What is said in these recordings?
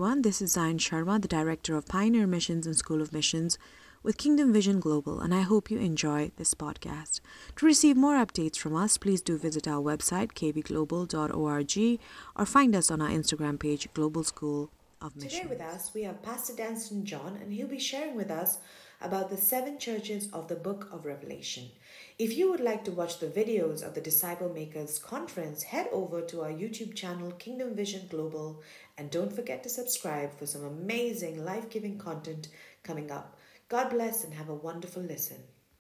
everyone. This is Zain Sharma, the Director of Pioneer Missions and School of Missions with Kingdom Vision Global, and I hope you enjoy this podcast. To receive more updates from us, please do visit our website, kvglobal.org, or find us on our Instagram page, Global School of Missions. Today with us, we have Pastor Danston John, and he'll be sharing with us about the seven churches of the book of Revelation. If you would like to watch the videos of the Disciple Makers Conference, head over to our YouTube channel, Kingdom Vision Global, and don't forget to subscribe for some amazing life giving content coming up. God bless and have a wonderful listen.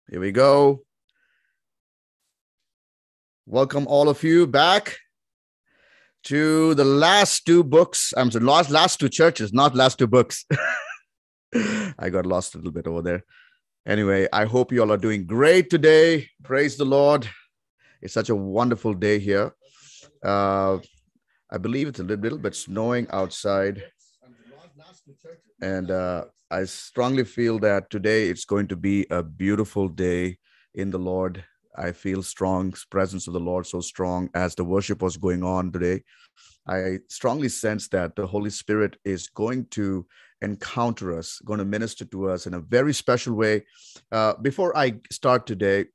Here we go. Welcome all of you back to the last two books. I'm sorry, last last two churches, not last two books. I got lost a little bit over there. Anyway, I hope you all are doing great today. Praise the Lord. It's such a wonderful day here. Uh, I believe it's a little, little bit snowing outside. And uh, I strongly feel that today it's going to be a beautiful day in the Lord. I feel strong presence of the Lord so strong as the worship was going on today. I strongly sense that the Holy Spirit is going to encounter us, going to minister to us in a very special way. Uh, before I start today,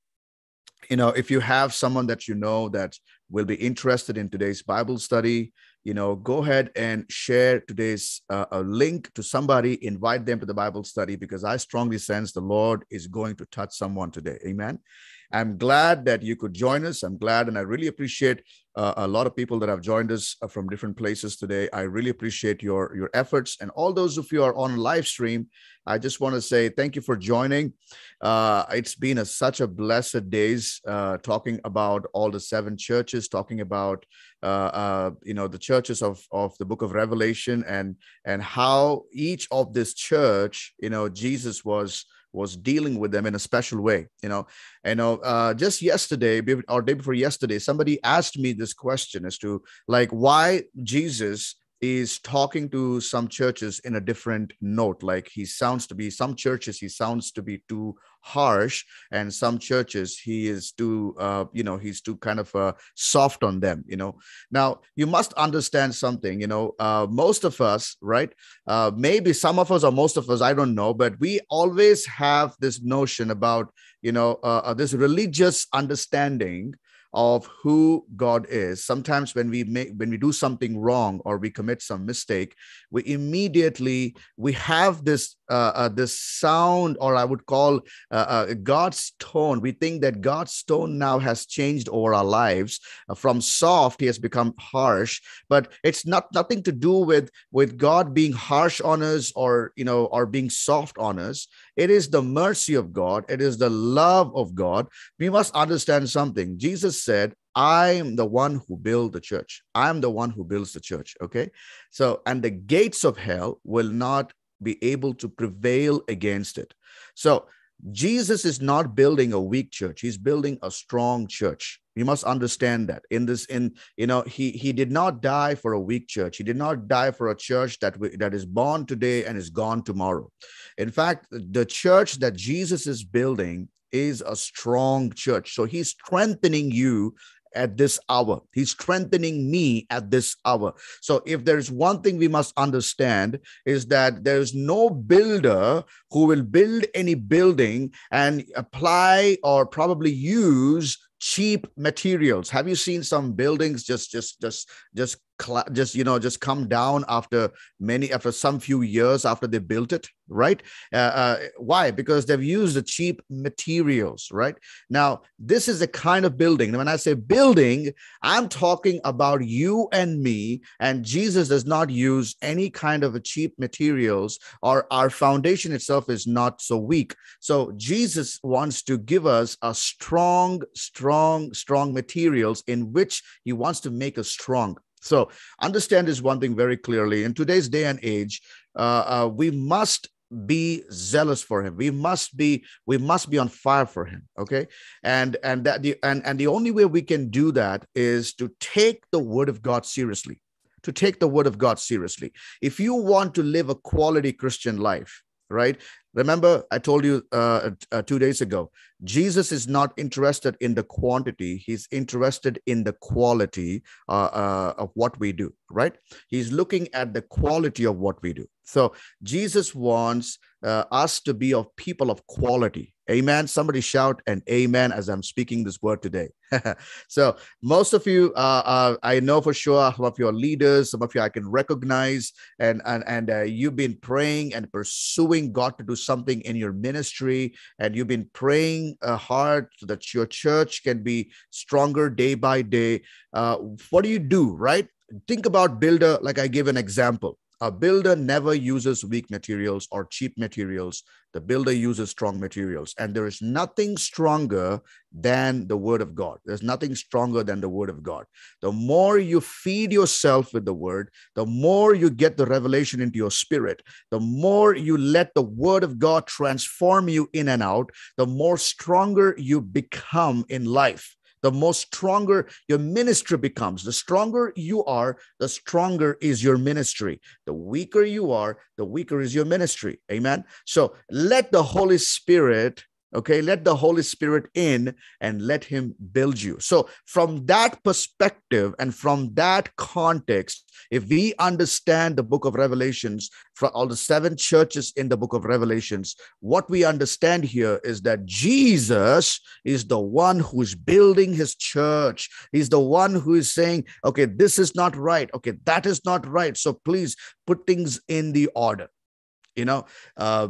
you know, if you have someone that you know that will be interested in today's Bible study, you know, go ahead and share today's uh, a link to somebody, invite them to the Bible study because I strongly sense the Lord is going to touch someone today. Amen. I'm glad that you could join us. I'm glad and I really appreciate uh, a lot of people that have joined us uh, from different places today. I really appreciate your your efforts and all those of you are on live stream. I just want to say thank you for joining. Uh, it's been a, such a blessed days uh, talking about all the seven churches, talking about uh, uh, you know the churches of of the book of Revelation and and how each of this church, you know, Jesus was was dealing with them in a special way you know? You know uh, just yesterday or day before yesterday somebody asked me this question as to like why jesus is talking to some churches in a different note. Like he sounds to be some churches he sounds to be too harsh and some churches he is too uh, you know he's too kind of uh, soft on them you know. Now you must understand something you know uh, most of us right uh, maybe some of us or most of us i don't know but we always have this notion about you know uh, uh, this religious understanding of who God is. Sometimes when we make when we do something wrong or we commit some mistake, we immediately we have this uh, uh, this sound, or I would call uh, uh God's tone. We think that God's tone now has changed over our lives. Uh, from soft, He has become harsh. But it's not nothing to do with with God being harsh on us or you know or being soft on us. It is the mercy of God. It is the love of God. We must understand something. Jesus said, I am the one who build the church. I am the one who builds the church. Okay. So, and the gates of hell will not be able to prevail against it. So, Jesus is not building a weak church. He's building a strong church. You must understand that in this, in you know, he he did not die for a weak church. He did not die for a church that we, that is born today and is gone tomorrow. In fact, the church that Jesus is building is a strong church. So he's strengthening you at this hour. He's strengthening me at this hour. So if there's one thing we must understand is that there's no builder who will build any building and apply or probably use cheap materials. Have you seen some buildings just just just just just you know just come down after many after some few years after they built it right? Uh, uh, why? Because they've used the cheap materials right? Now this is a kind of building and when i say building i'm talking about you and me and jesus does not use any kind of cheap materials or our foundation itself is not so weak. So jesus wants to give us a strong strong strong materials in which he wants to make us strong so understand this one thing very clearly. In today's day and age, uh, uh, we must be zealous for him. We must be we must be on fire for him okay? And and that the and and the only way we can do that is to take the word of god seriously to take the word of god seriously. If you want to live a quality christian life right Remember, I told you uh, uh, two days ago, Jesus is not interested in the quantity, he's interested in the quality uh, uh, of what we do, right? He's looking at the quality of what we do. So, Jesus wants uh, us to be of people of quality. Amen. Somebody shout and amen as I'm speaking this word today. so, most of you, uh, uh, I know for sure, some of your leaders, some of you I can recognize, and and and uh, you've been praying and pursuing God to do something in your ministry, and you've been praying uh, hard so that your church can be stronger day by day. Uh, what do you do, right? Think about builder, like I gave an example a builder never uses weak materials or cheap materials. The builder uses strong materials. And there is nothing stronger than the word of God. There's nothing stronger than the word of God. The more you feed yourself with the word, the more you get the revelation into your spirit, the more you let the word of God transform you in and out, the more stronger you become in life the more stronger your ministry becomes. The stronger you are, the stronger is your ministry. The weaker you are, the weaker is your ministry. Amen. So let the Holy Spirit Okay, let the Holy Spirit in and let Him build you. So, from that perspective and from that context, if we understand the book of Revelations, for all the seven churches in the book of Revelations, what we understand here is that Jesus is the one who's building His church. He's the one who is saying, okay, this is not right. Okay, that is not right. So, please put things in the order. You know, uh,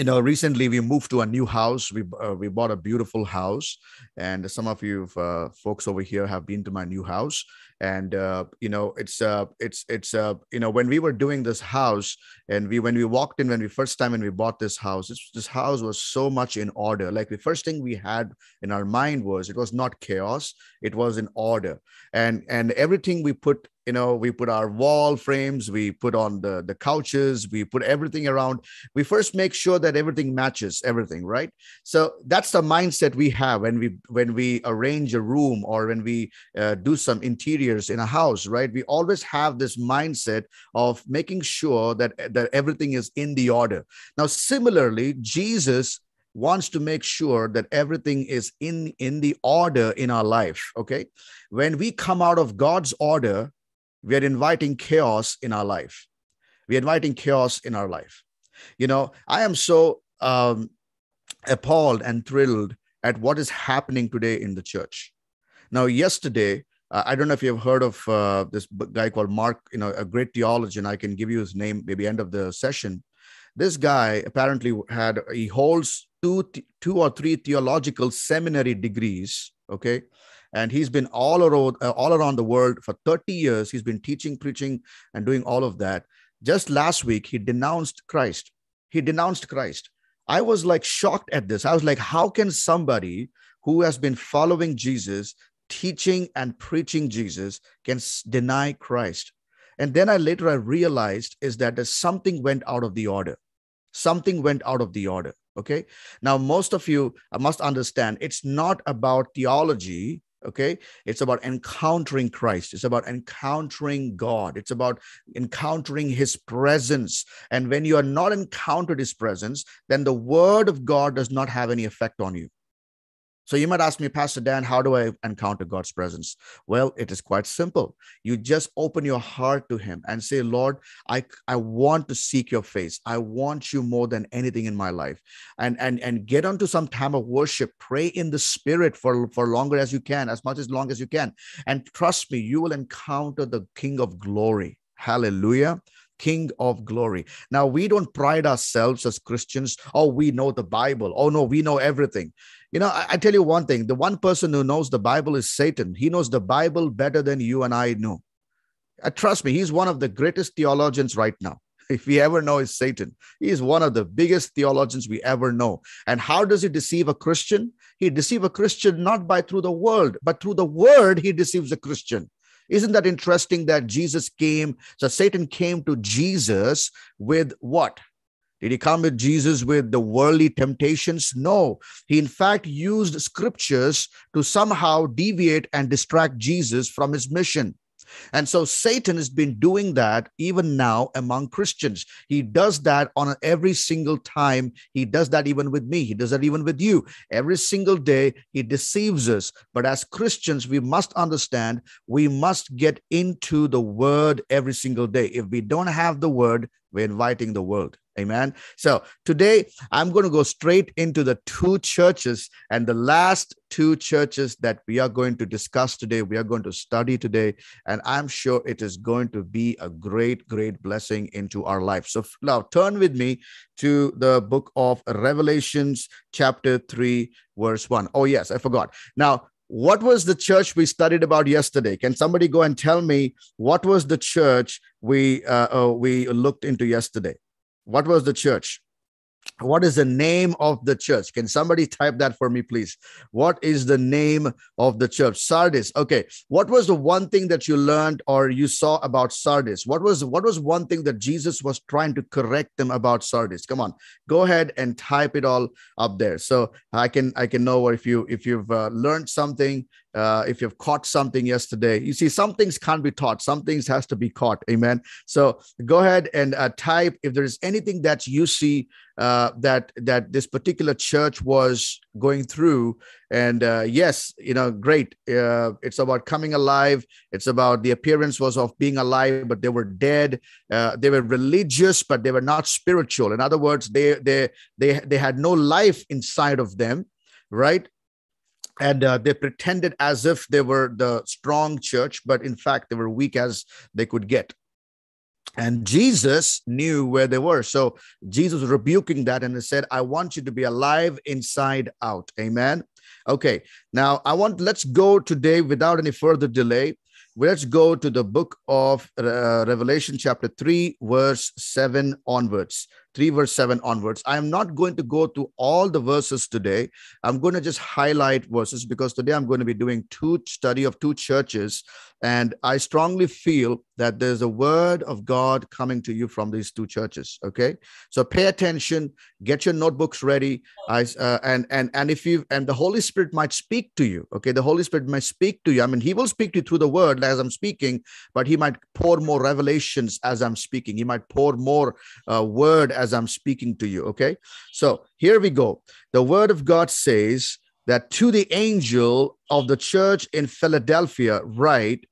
you know recently we moved to a new house. We uh, we bought a beautiful house and some of you uh, folks over here have been to my new house. And uh, you know it's uh it's it's uh you know when we were doing this house and we when we walked in when we first time when we bought this house this, this house was so much in order. Like the first thing we had in our mind was it was not chaos it was in order. And and everything we put you know we put our wall frames we put on the the couches we put everything around. We first make sure that everything matches everything right? So that's the mindset we have when we when we arrange a room or when we uh, do some interiors in a house right? We always have this mindset of making sure that that everything is in the order. Now similarly jesus wants to make sure that everything is in in the order in our life okay? When we come out of god's order we are inviting chaos in our life. We're inviting chaos in our life. You know, I am so um, appalled and thrilled at what is happening today in the church. Now, yesterday, uh, I don't know if you've heard of uh, this guy called Mark, you know, a great theologian. I can give you his name maybe end of the session. This guy apparently had he holds two two or three theological seminary degrees. Okay, and he's been all around uh, all around the world for 30 years. He's been teaching preaching and doing all of that. Just last week he denounced christ. He denounced christ. I was like shocked at this. I was like how can somebody who has been following jesus teaching and preaching jesus can deny christ? And then i later i realized is that something went out of the order. Something went out of the order okay? Now most of you must understand it's not about theology okay? It's about encountering christ. It's about encountering god. It's about encountering his presence. And when you are not encountered his presence then the word of god does not have any effect on you so you might ask me, Pastor Dan, how do I encounter God's presence? Well, it is quite simple. You just open your heart to Him and say, Lord, I, I want to seek your face. I want you more than anything in my life. And, and, and get onto some time of worship. Pray in the spirit for, for longer as you can, as much as long as you can. And trust me, you will encounter the King of glory. Hallelujah. King of glory. Now, we don't pride ourselves as Christians. Oh, we know the Bible. Oh, no, we know everything. You know, I, I, tell you one thing the one person who knows the Bible is Satan. He knows the Bible better than you and I know. Uh, trust me, he's one of the greatest theologians right now. If we ever know is Satan, he is one of the biggest theologians we ever know. And how does he deceive a Christian? He deceive a Christian not by through the world, but through the word he deceives a Christian. Isn't that interesting that Jesus came? So Satan came to Jesus with what? Did he come with Jesus with the worldly temptations? No. He, in fact, used scriptures to somehow deviate and distract Jesus from his mission. And so Satan has been doing that even now among Christians. He does that on every single time. He does that even with me. He does that even with you. Every single day, he deceives us. But as Christians, we must understand we must get into the word every single day. If we don't have the word, we're inviting the world. Amen. So today I'm going to go straight into the two churches and the last two churches that we are going to discuss today. We are going to study today. And I'm sure it is going to be a great, great blessing into our life. So now turn with me to the book of Revelations, chapter 3, verse 1. Oh, yes, I forgot. Now, what was the church we studied about yesterday can somebody go and tell me what was the church we uh, uh, we looked into yesterday what was the church? What is the name of the church? Can somebody type that for me, please? What is the name of the church? Sardis. Okay. What was the one thing that you learned or you saw about Sardis? What was what was one thing that Jesus was trying to correct them about Sardis? Come on, go ahead and type it all up there, so I can I can know if you if you've uh, learned something uh, if you've caught something yesterday. You see some things can't be taught. Some things has to be caught. Amen. So go ahead and uh, type if there's anything that you see uh, that that this particular church was going through. And uh, yes you know great. Uh, it's about coming alive. It's about the appearance was of being alive but they were dead. Uh, they were religious but they were not spiritual. In other words they they they, they had no life inside of them right and uh, they pretended as if they were the strong church but in fact they were weak as they could get. And jesus knew where they were. So jesus was rebuking that and he said i want you to be alive inside out. Amen? Okay. Now i want let's go today without any further delay. Let's go to the book of uh, revelation chapter 3 verse 7 onwards 3 verse 7 onwards. I am not going to go to all the verses today. I'm going to just highlight verses because today I'm going to be doing two study of two churches and I strongly feel that there's a word of God coming to you from these two churches. Okay, so pay attention, get your notebooks ready. I uh, and and and if you and the Holy Spirit might speak to you. Okay, the Holy Spirit might speak to you. I mean, He will speak to you through the word as I'm speaking, but He might pour more revelations as I'm speaking. He might pour more uh, word as I'm speaking to you. Okay. So here we go. The word of God says that to the angel of the church in Philadelphia, write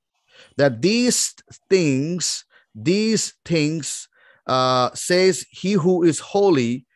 that these things, these things uh, says he who is holy,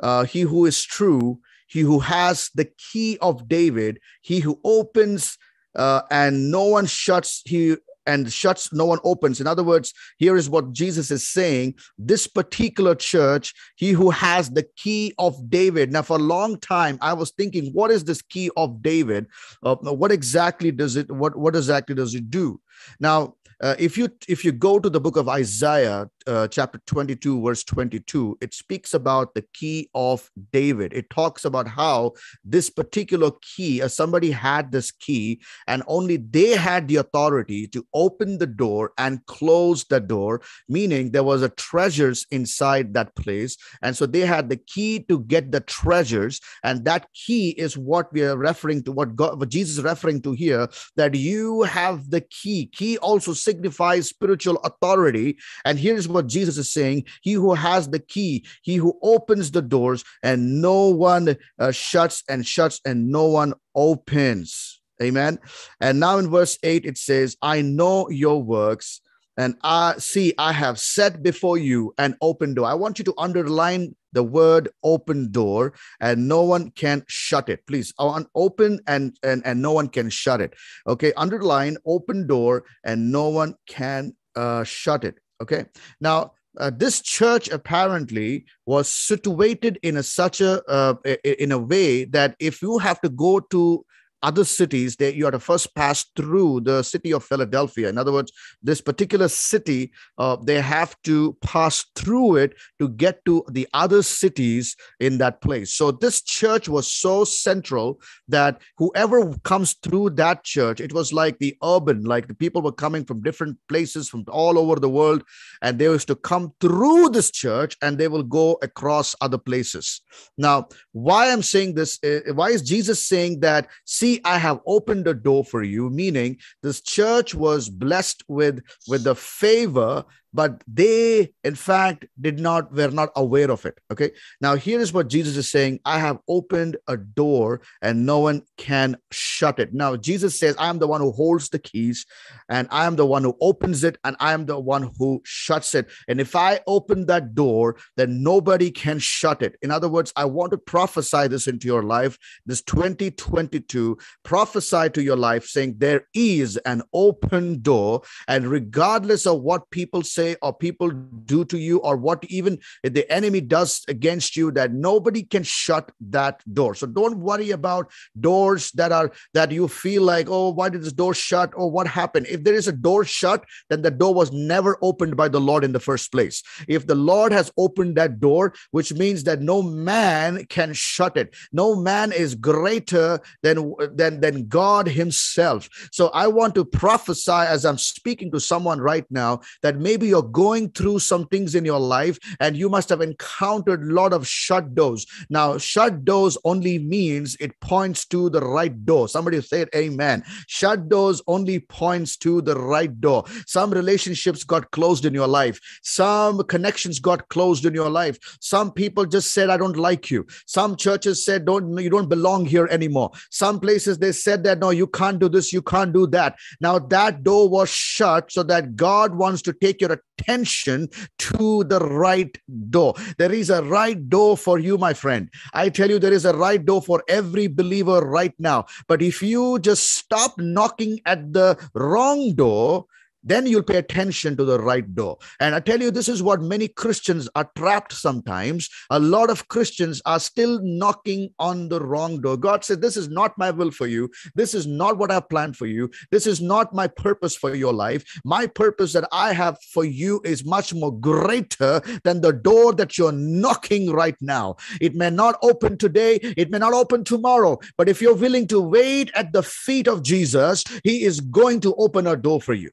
uh, he who is true, he who has the key of David, he who opens uh, and no one shuts, he and shuts, no one opens. In other words, here is what Jesus is saying this particular church, he who has the key of David. Now, for a long time, I was thinking, what is this key of David? Uh, what exactly does it, what, what exactly does it do? Now, uh, if you if you go to the book of Isaiah, uh, chapter 22, verse 22, it speaks about the key of David. It talks about how this particular key, uh, somebody had this key, and only they had the authority to open the door and close the door, meaning there was a treasures inside that place, and so they had the key to get the treasures, and that key is what we are referring to, what God, what Jesus is referring to here, that you have the key. Key also signifies spiritual authority. And here's what Jesus is saying He who has the key, he who opens the doors, and no one uh, shuts and shuts, and no one opens. Amen. And now in verse 8, it says, I know your works. And I see, I have set before you an open door. I want you to underline the word open door and no one can shut it please open and and and no one can shut it okay underline open door and no one can uh, shut it okay. Now uh, this church apparently was situated in a such a uh, in a way that if you have to go to other cities that you are to first pass through the city of philadelphia. In other words this particular city uh, they have to pass through it to get to the other cities in that place. So this church was so central that whoever comes through that church it was like the urban like the people were coming from different places from all over the world and they used to come through this church and they will go across other places. Now why i'm saying this uh, why is jesus saying that see i have opened a door for you meaning this church was blessed with with the favor but they in fact did not were not aware of it okay? Now here is what jesus is saying i have opened a door and no one can shut it. Now jesus says i am the one who holds the keys and i am the one who opens it and i am the one who shuts it. And if i open that door then nobody can shut it. In other words i want to prophesy this into your life this 2022 prophesy to your life saying there is an open door and regardless of what people say say or people do to you or what even the enemy does against you that nobody can shut that door. So don't worry about doors that are that you feel like oh why did this door shut? Or what happened? If there is a door shut then the door was never opened by the lord in the first place. If the lord has opened that door which means that no man can shut it. No man is greater than than than god himself. So i want to prophesy as i'm speaking to someone right now that maybe you're going through some things in your life and you must have encountered a lot of shut doors. Now, shut doors only means it points to the right door. Somebody said amen. Shut doors only points to the right door. Some relationships got closed in your life. Some connections got closed in your life. Some people just said, I don't like you. Some churches said, don't, you don't belong here anymore. Some places they said that, no, you can't do this, you can't do that. Now that door was shut so that God wants to take your attention to the right door. There is a right door for you, my friend. I tell you, there is a right door for every believer right now. But if you just stop knocking at the wrong door, then you'll pay attention to the right door. And I tell you, this is what many Christians are trapped sometimes. A lot of Christians are still knocking on the wrong door. God said, This is not my will for you. This is not what I have planned for you. This is not my purpose for your life. My purpose that I have for you is much more greater than the door that you're knocking right now. It may not open today, it may not open tomorrow, but if you're willing to wait at the feet of Jesus, He is going to open a door for you.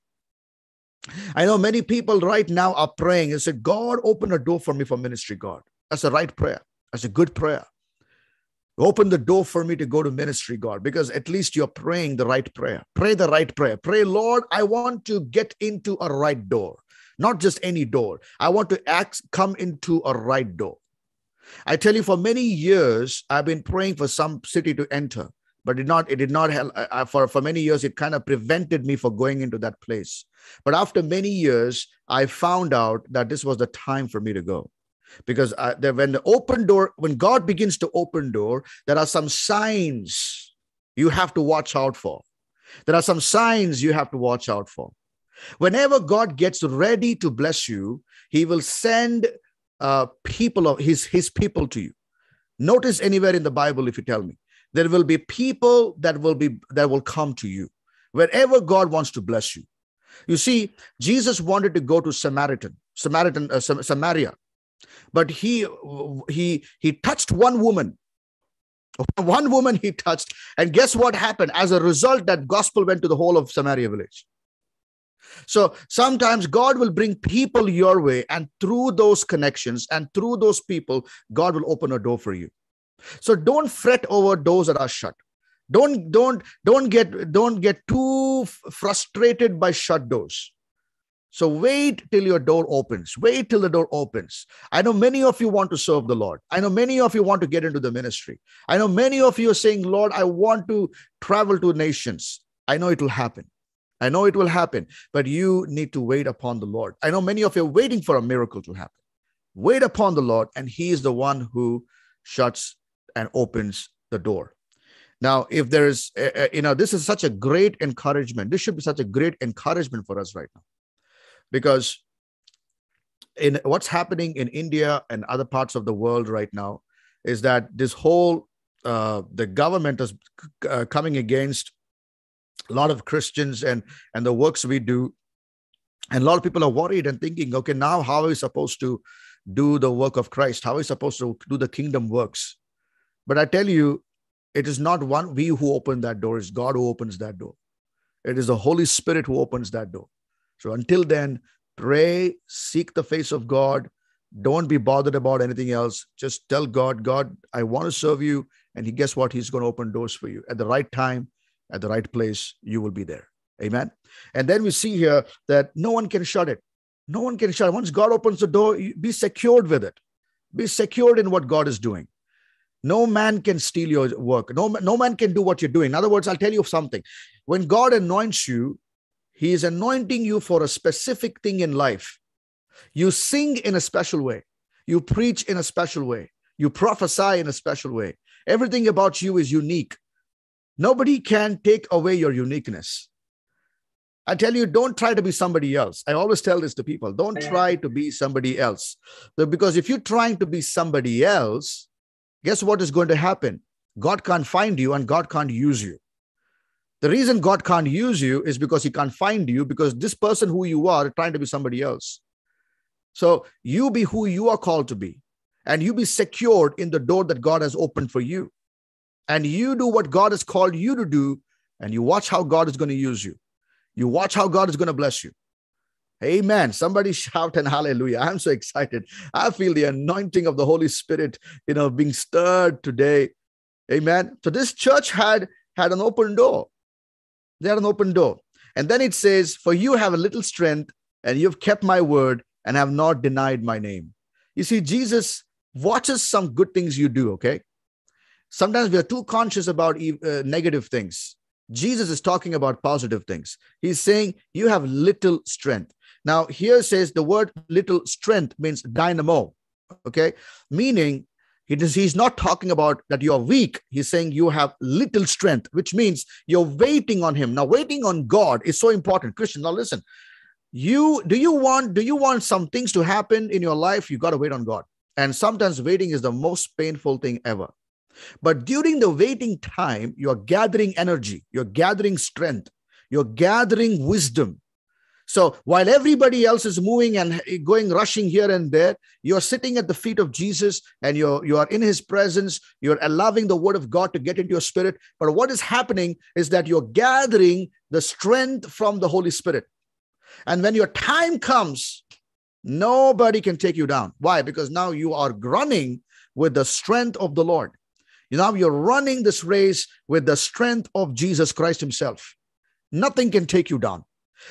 I know many people right now are praying and said, God, open a door for me for ministry, God. That's a right prayer. That's a good prayer. Open the door for me to go to ministry, God, because at least you're praying the right prayer. Pray the right prayer. Pray, Lord, I want to get into a right door, not just any door. I want to act, come into a right door. I tell you, for many years, I've been praying for some city to enter, but did not. It did not help. Uh, uh, for for many years, it kind of prevented me from going into that place. But after many years, I found out that this was the time for me to go. Because uh, I, there, when the open door, when God begins to open door, there are some signs you have to watch out for. There are some signs you have to watch out for. Whenever God gets ready to bless you, He will send uh, people of His His people to you. Notice anywhere in the Bible, if you tell me, there will be people that will be that will come to you wherever God wants to bless you. You see, Jesus wanted to go to Samaritan, Samaritan, uh, Samaria, but he he he touched one woman. One woman he touched, and guess what happened? As a result, that gospel went to the whole of Samaria village. So sometimes God will bring people your way, and through those connections and through those people, God will open a door for you. So don't fret over doors that are shut. Don't don't don't get don't get too frustrated by shut doors. So wait till your door opens. Wait till the door opens. I know many of you want to serve the lord. I know many of you want to get into the ministry. I know many of you are saying lord i want to travel to nations. I know it will happen. I know it will happen but you need to wait upon the lord. I know many of you are waiting for a miracle to happen. Wait upon the lord and he is the one who shuts and opens the door now, if there's, uh, you know, this is such a great encouragement. This should be such a great encouragement for us right now, because in what's happening in India and other parts of the world right now is that this whole uh, the government is uh, coming against a lot of Christians and and the works we do, and a lot of people are worried and thinking, okay, now how are we supposed to do the work of Christ? How are we supposed to do the kingdom works? But I tell you, it is not one we who open that door, it's God who opens that door. It is the Holy Spirit who opens that door. So until then, pray, seek the face of God. Don't be bothered about anything else. Just tell God, God, I want to serve you And he guess what? He's going to open doors for you at the right time, at the right place. You will be there. Amen. And then we see here that no one can shut it. No one can shut it. Once God opens the door, be secured with it. Be secured in what God is doing. No man can steal your work. No, no man can do what you're doing. In other words, I'll tell you something. When God anoints you, He is anointing you for a specific thing in life. You sing in a special way, you preach in a special way, you prophesy in a special way. Everything about you is unique. Nobody can take away your uniqueness. I tell you, don't try to be somebody else. I always tell this to people don't try to be somebody else. Because if you're trying to be somebody else, guess what is going to happen? God can't find you and God can't use you. The reason God can't use you is because He can't find you because this person who you are trying to be somebody else. So you be who you are called to be, and you be secured in the door that God has opened for you. And you do what God has called you to do, and you watch how God is going to use you. You watch how God is going to bless you. Amen. Somebody shout and hallelujah. I'm so excited. I feel the anointing of the Holy Spirit, you know, being stirred today. Amen. So this church had had an open door. They had an open door. And then it says, For you have a little strength, and you've kept my word, and have not denied my name. You see, Jesus watches some good things you do, okay? Sometimes we are too conscious about uh, negative things. Jesus is talking about positive things. He's saying, You have little strength. Now, here says the word little strength means dynamo, okay? Meaning, he's not talking about that you're weak. He's saying you have little strength, which means you're waiting on him. Now, waiting on God is so important. Christian, now listen, you do you want do you want some things to happen in your life you got to wait on god and sometimes waiting is the most painful thing ever but during the waiting time you're gathering energy you're gathering strength you're gathering wisdom so while everybody else is moving and going rushing here and there you're sitting at the feet of jesus and you're you are in his presence you're allowing the word of god to get into your spirit but what is happening is that you're gathering the strength from the holy spirit and when your time comes, nobody can take you down. Why? Because now you are running with the strength of the Lord. Now you're running this race with the strength of Jesus Christ Himself. Nothing can take you down.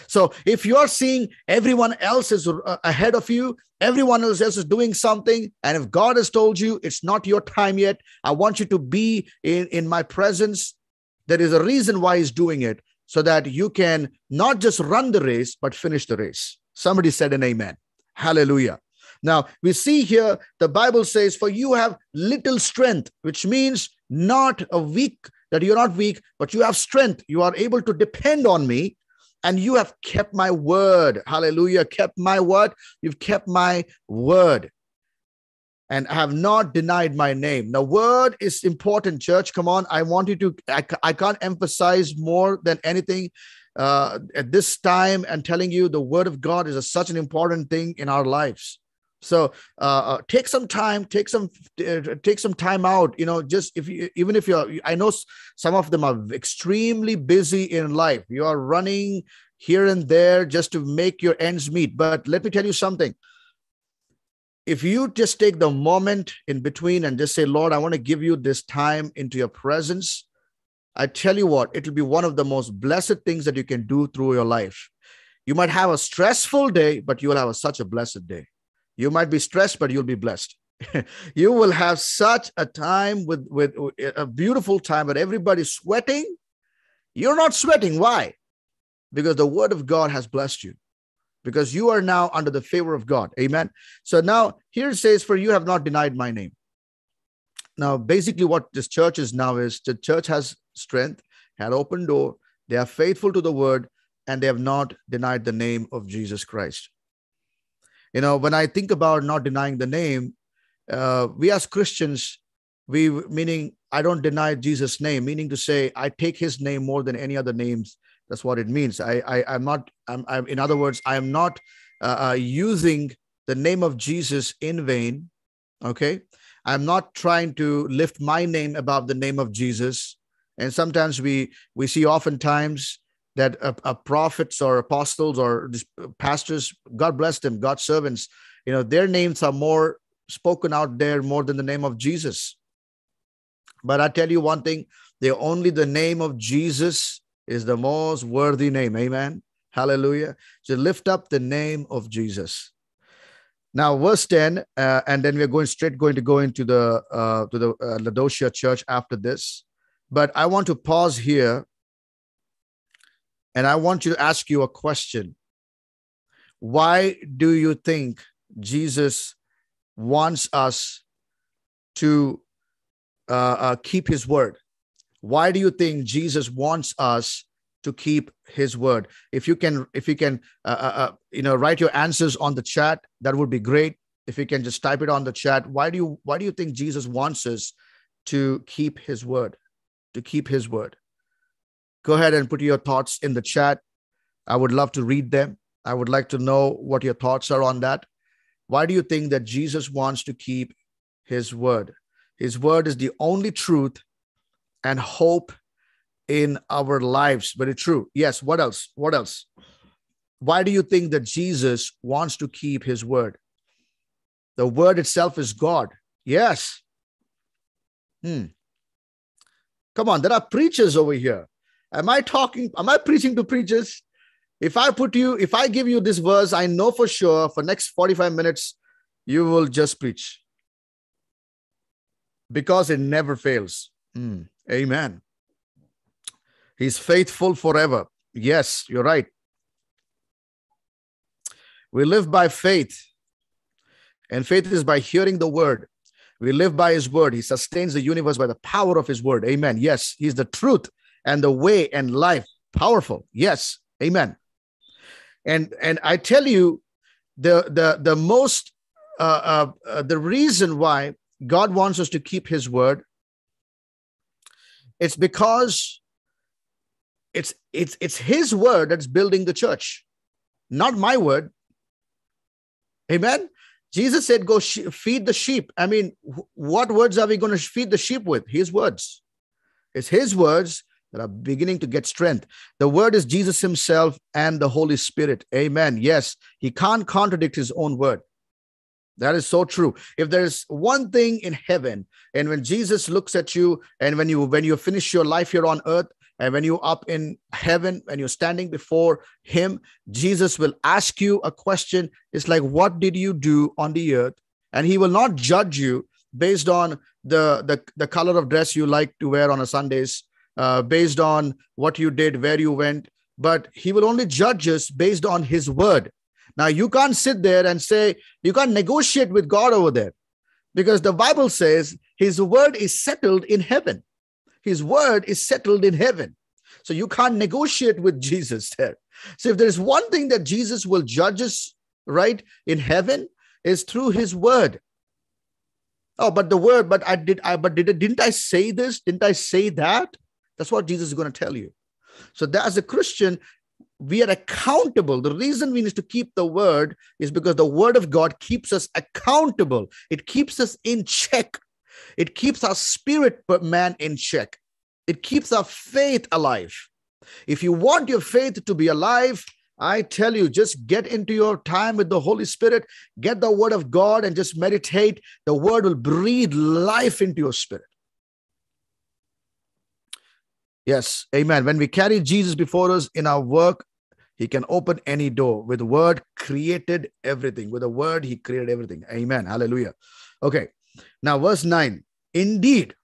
So if you're seeing everyone else is uh, ahead of you, everyone else is doing something, and if God has told you it's not your time yet, I want you to be in, in my presence, there is a reason why He's doing it so that you can not just run the race, but finish the race. Somebody said an amen. Hallelujah. Now, we see here the Bible says, For you have little strength, which means not a weak, that you're not weak, but you have strength. You are able to depend on me, and you have kept my word. Hallelujah. Kept my word. You've kept my word and have not denied my name. Now, word is important, church. Come on. I want you to, I, I can't emphasize more than anything uh, at this time and telling you the word of God is a, such an important thing in our lives. So uh, uh, take some time, take some uh, take some time out. You know, just if you even if you're, I know some of them are extremely busy in life. You are running here and there just to make your ends meet. But let me tell you something if you just take the moment in between and just say, Lord, I want to give you this time into your presence, I tell you what, it will be one of the most blessed things that you can do through your life. You might have a stressful day, but you will have a, such a blessed day. You might be stressed, but you'll be blessed. you will have such a time with, with a beautiful time, but everybody's sweating. You're not sweating. Why? Because the word of God has blessed you because you are now under the favor of God. Amen. So now here it says, For you have not denied my name. Now, basically, what this church is now is the church has strength, had open door, they are faithful to the word, and they have not denied the name of Jesus Christ. You know, when I think about not denying the name, uh, we as Christians, we meaning I don't deny Jesus' name, meaning to say I take his name more than any other names that's what it means. I, I am not. I'm, I'm. In other words, I am not uh, uh, using the name of Jesus in vain. Okay, I'm not trying to lift my name above the name of Jesus. And sometimes we we see oftentimes that uh, uh, prophets or apostles or pastors, God bless them, God's servants, you know, their names are more spoken out there more than the name of Jesus. But I tell you one thing the only the name of Jesus is the most worthy name. Amen. Hallelujah. So lift up the name of Jesus. Now, verse 10, uh, and then we're going straight going to go into the uh, to the uh, church after this. But I want to pause here and I want you to ask you a question. Why do you think Jesus wants us to uh, uh, keep his word? Why do you think Jesus wants us to keep his word? If you can, if you can, uh, uh, uh, you know, write your answers on the chat, that would be great. If you can just type it on the chat, why do you why do you think Jesus wants us to keep his word? To keep his word. Go ahead and put your thoughts in the chat. I would love to read them. I would like to know what your thoughts are on that. Why do you think that Jesus wants to keep his word? His word is the only truth and hope in our lives. Very true. Yes. What else? What else? Why do you think that Jesus wants to keep his word? The word itself is God. Yes. Hmm. Come on, there are preachers over here. Am I talking? Am I preaching to preachers? If I put you, if I give you this verse, I know for sure for next 45 minutes, you will just preach because it never fails. Mm, amen. He's faithful forever. Yes, you're right. We live by faith, and faith is by hearing the word. We live by his word. He sustains the universe by the power of his word. Amen. Yes, he's the truth and the way and life. Powerful. Yes. Amen. And and I tell you, the the the most uh, uh, uh, the reason why God wants us to keep His word, it's because it's it's it's His word that's building the church, not my word. Amen. Jesus said, "Go feed the sheep." I mean, what words are we going to feed the sheep with? His words. It's His words that are beginning to get strength. The word is Jesus himself and the Holy Spirit. Amen. Yes, he can't contradict his own word. That is so true. If there's one thing in heaven, and when Jesus looks at you, and when you when you finish your life here on earth, and when you're up in heaven, and you're standing before him, Jesus will ask you a question. It's like, what did you do on the earth? And he will not judge you based on the, the, the color of dress you like to wear on a Sundays uh, based on what you did, where you went, but he will only judge us based on his word. Now, you can't sit there and say, you can't negotiate with God over there because the Bible says his word is settled in heaven. His word is settled in heaven. So you can't negotiate with Jesus there. So if there's one thing that Jesus will judge us, right, in heaven, is through his word. Oh, but the word, but I did I but did didn't I say this? Didn't I say that? That's what Jesus is going to tell you. So, that as a Christian, we are accountable. The reason we need to keep the word is because the word of God keeps us accountable, it keeps us in check, it keeps our spirit man in check, it keeps our faith alive. If you want your faith to be alive, I tell you, just get into your time with the Holy Spirit, get the word of God, and just meditate. The word will breathe life into your spirit. Yes, amen. When we carry Jesus before us in our work, he can open any door. With the word, created everything. With the word, he created everything. Amen. Hallelujah. Okay. Now, verse 9. Indeed,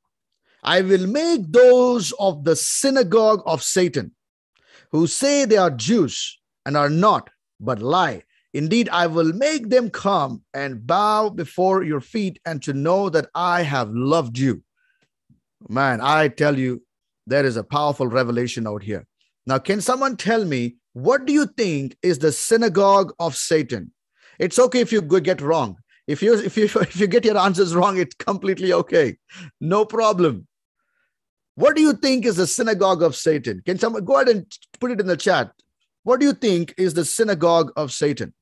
I will make those of the synagogue of Satan who say they are Jews and are not, but lie. Indeed, I will make them come and bow before your feet and to know that I have loved you. Man, I tell you, there is a powerful revelation out here. Now, can someone tell me what do you think is the synagogue of Satan? It's okay if you get wrong. If you if you if you get your answers wrong, it's completely okay. No problem. What do you think is the synagogue of Satan? Can someone go ahead and put it in the chat? What do you think is the synagogue of Satan?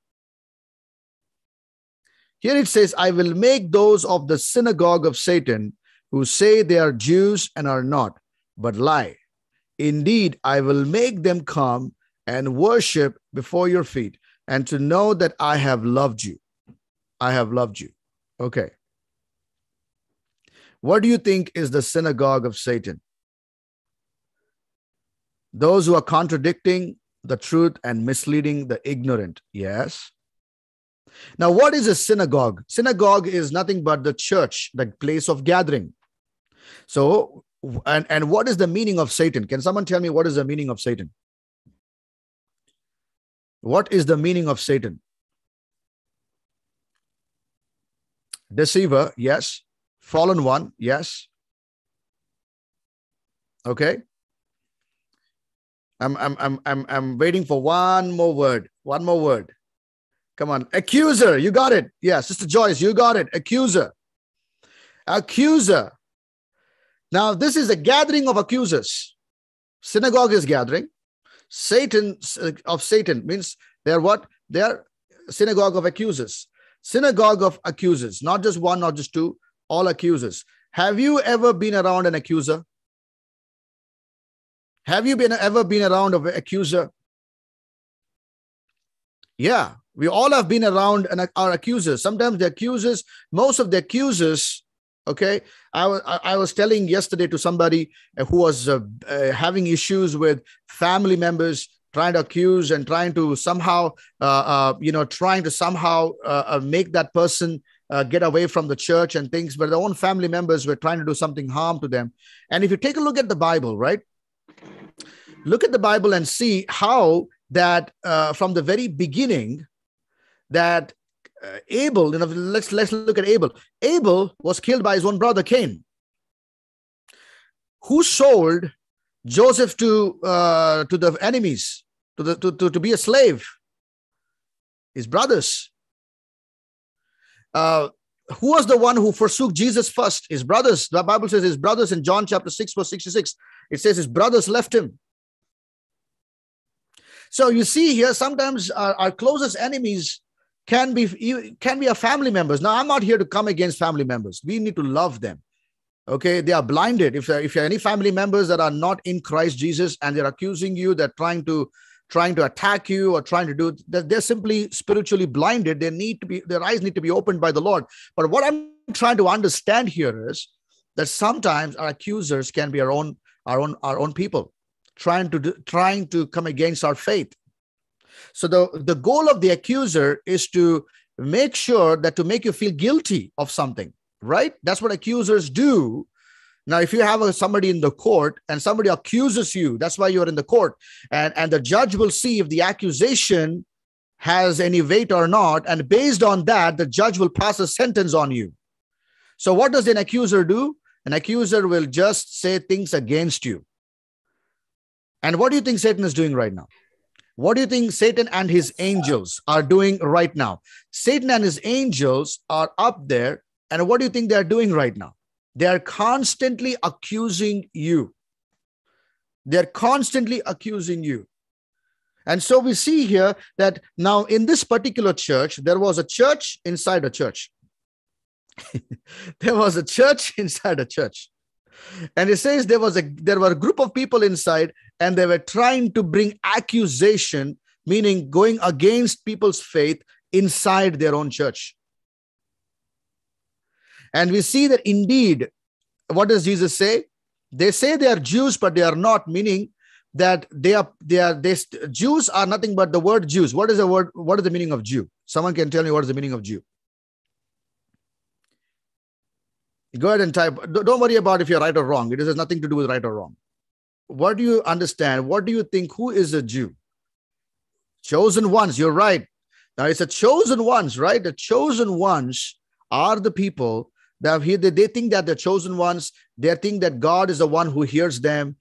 Here it says, I will make those of the synagogue of Satan who say they are Jews and are not, but lie. Indeed, I will make them come and worship before your feet, and to know that I have loved you. I have loved you. Okay. What do you think is the synagogue of Satan? Those who are contradicting the truth and misleading the ignorant. Yes. Now, what is a synagogue? Synagogue is nothing but the church, the place of gathering. So, and, and what is the meaning of Satan? Can someone tell me what is the meaning of Satan? What is the meaning of Satan? Deceiver, yes. Fallen one, yes. Okay. I'm I'm I'm I'm I'm waiting for one more word. One more word. Come on. Accuser. You got it. Yeah, Sister Joyce, you got it. Accuser. Accuser. Now, this is a gathering of accusers. Synagogue is gathering. Satan of Satan means they're what? They're synagogue of accusers. Synagogue of accusers, not just one, not just two, all accusers. Have you ever been around an accuser? Have you been ever been around an accuser? Yeah, we all have been around an, our accusers. Sometimes the accusers, most of the accusers, okay. I was I was telling yesterday to somebody who was uh, uh, having issues with family members trying to accuse and trying to somehow, uh, uh, you know, trying to somehow uh, uh make that person uh, get away from the church and things, but their own family members were trying to do something harm to them. And if you take a look at the Bible, right? Look at the Bible and see how that uh, from the very beginning, that Abel, you know, let's let's look at Abel. Abel was killed by his own brother Cain. Who sold Joseph to uh, to the enemies, to, the, to, to, to be a slave. His brothers. Uh, who was the one who forsook Jesus first? His brothers. The Bible says his brothers in John chapter 6, verse 66. It says his brothers left him. So you see here, sometimes our, our closest enemies can be can be our family members. Now, I'm not here to come against family members. We need to love them. Okay? They are blinded. If if you have any family members that are not in christ jesus and they're accusing you they're trying to trying to attack you or trying to do that they're simply spiritually blinded. They need to be their eyes need to be opened by the lord. But what i'm trying to understand here is that sometimes our accusers can be our own our own our own people trying to do, trying to come against our faith so the the goal of the accuser is to make sure that to make you feel guilty of something right? That's what accusers do. Now, if you have a, somebody in the court and somebody accuses you, that's why you're in the court, and, and the judge will see if the accusation has any weight or not. And based on that, the judge will pass a sentence on you. So, what does an accuser do? An accuser will just say things against you. And what do you think Satan is doing right now? What do you think Satan and his angels are doing right now? Satan and his angels are up there and what do you think they're doing right now? They are constantly accusing you. They're constantly accusing you. And so we see here that now in this particular church, there was a church inside a church. there was a church inside a church. And it says there was a there were a group of people inside, and they were trying to bring accusation, meaning going against people's faith inside their own church. And we see that indeed, what does Jesus say? They say they are Jews, but they are not, meaning that they are they are they Jews are nothing but the word Jews. What is the word? What is the meaning of Jew? Someone can tell me what is the meaning of Jew. Go ahead and type. Don't worry about if you're right or wrong. It has nothing to do with right or wrong. What do you understand? What do you think? Who is a Jew? Chosen ones. You're right. Now it's a chosen ones, right? The chosen ones are the people that he, they think that the chosen ones, they think that God is the one who hears them.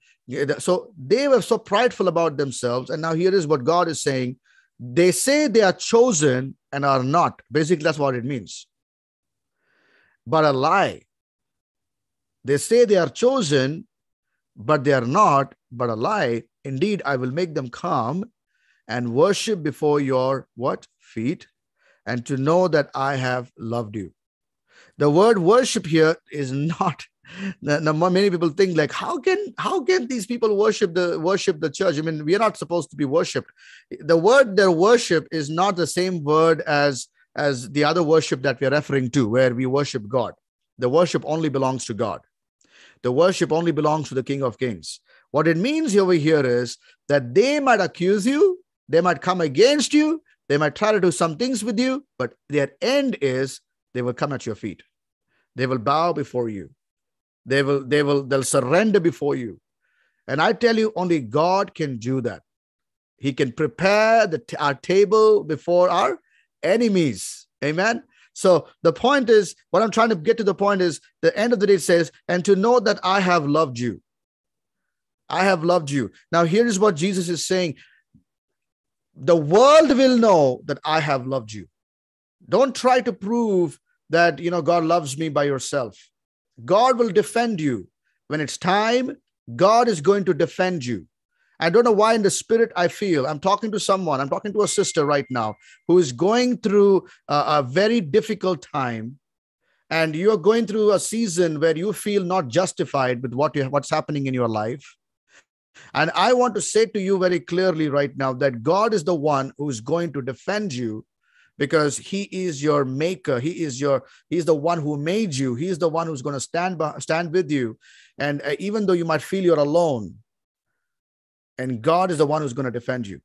So they were so prideful about themselves. And now here is what God is saying. They say they are chosen and are not. Basically, that's what it means. But a lie. They say they are chosen, but they are not, but a lie. Indeed, I will make them come and worship before your what? Feet, and to know that I have loved you the word worship here is not now, many people think like how can how can these people worship the worship the church i mean we are not supposed to be worshiped the word their worship is not the same word as as the other worship that we're referring to where we worship god The worship only belongs to God. The worship only belongs to the King of Kings. What it means over here is that they might accuse you, they might come against you, they might try to do some things with you, but their end is they will come at your feet. They will bow before you. They will, they will, they'll surrender before you. And I tell you, only God can do that. He can prepare the, our table before our enemies. Amen. So the point is, what I'm trying to get to the point is, the end of the day says, and to know that I have loved you. I have loved you. Now, here is what Jesus is saying the world will know that I have loved you. Don't try to prove that, you know, God loves me by yourself. God will defend you. When it's time, God is going to defend you. I don't know why in the spirit I feel. I'm talking to someone, I'm talking to a sister right now who is going through a, a very difficult time. And you're going through a season where you feel not justified with what you, what's happening in your life. And I want to say to you very clearly right now that God is the one who's going to defend you because he is your maker he is your he's the one who made you he's the one who's going to stand by, stand with you and uh, even though you might feel you're alone and God is the one who's going to defend you.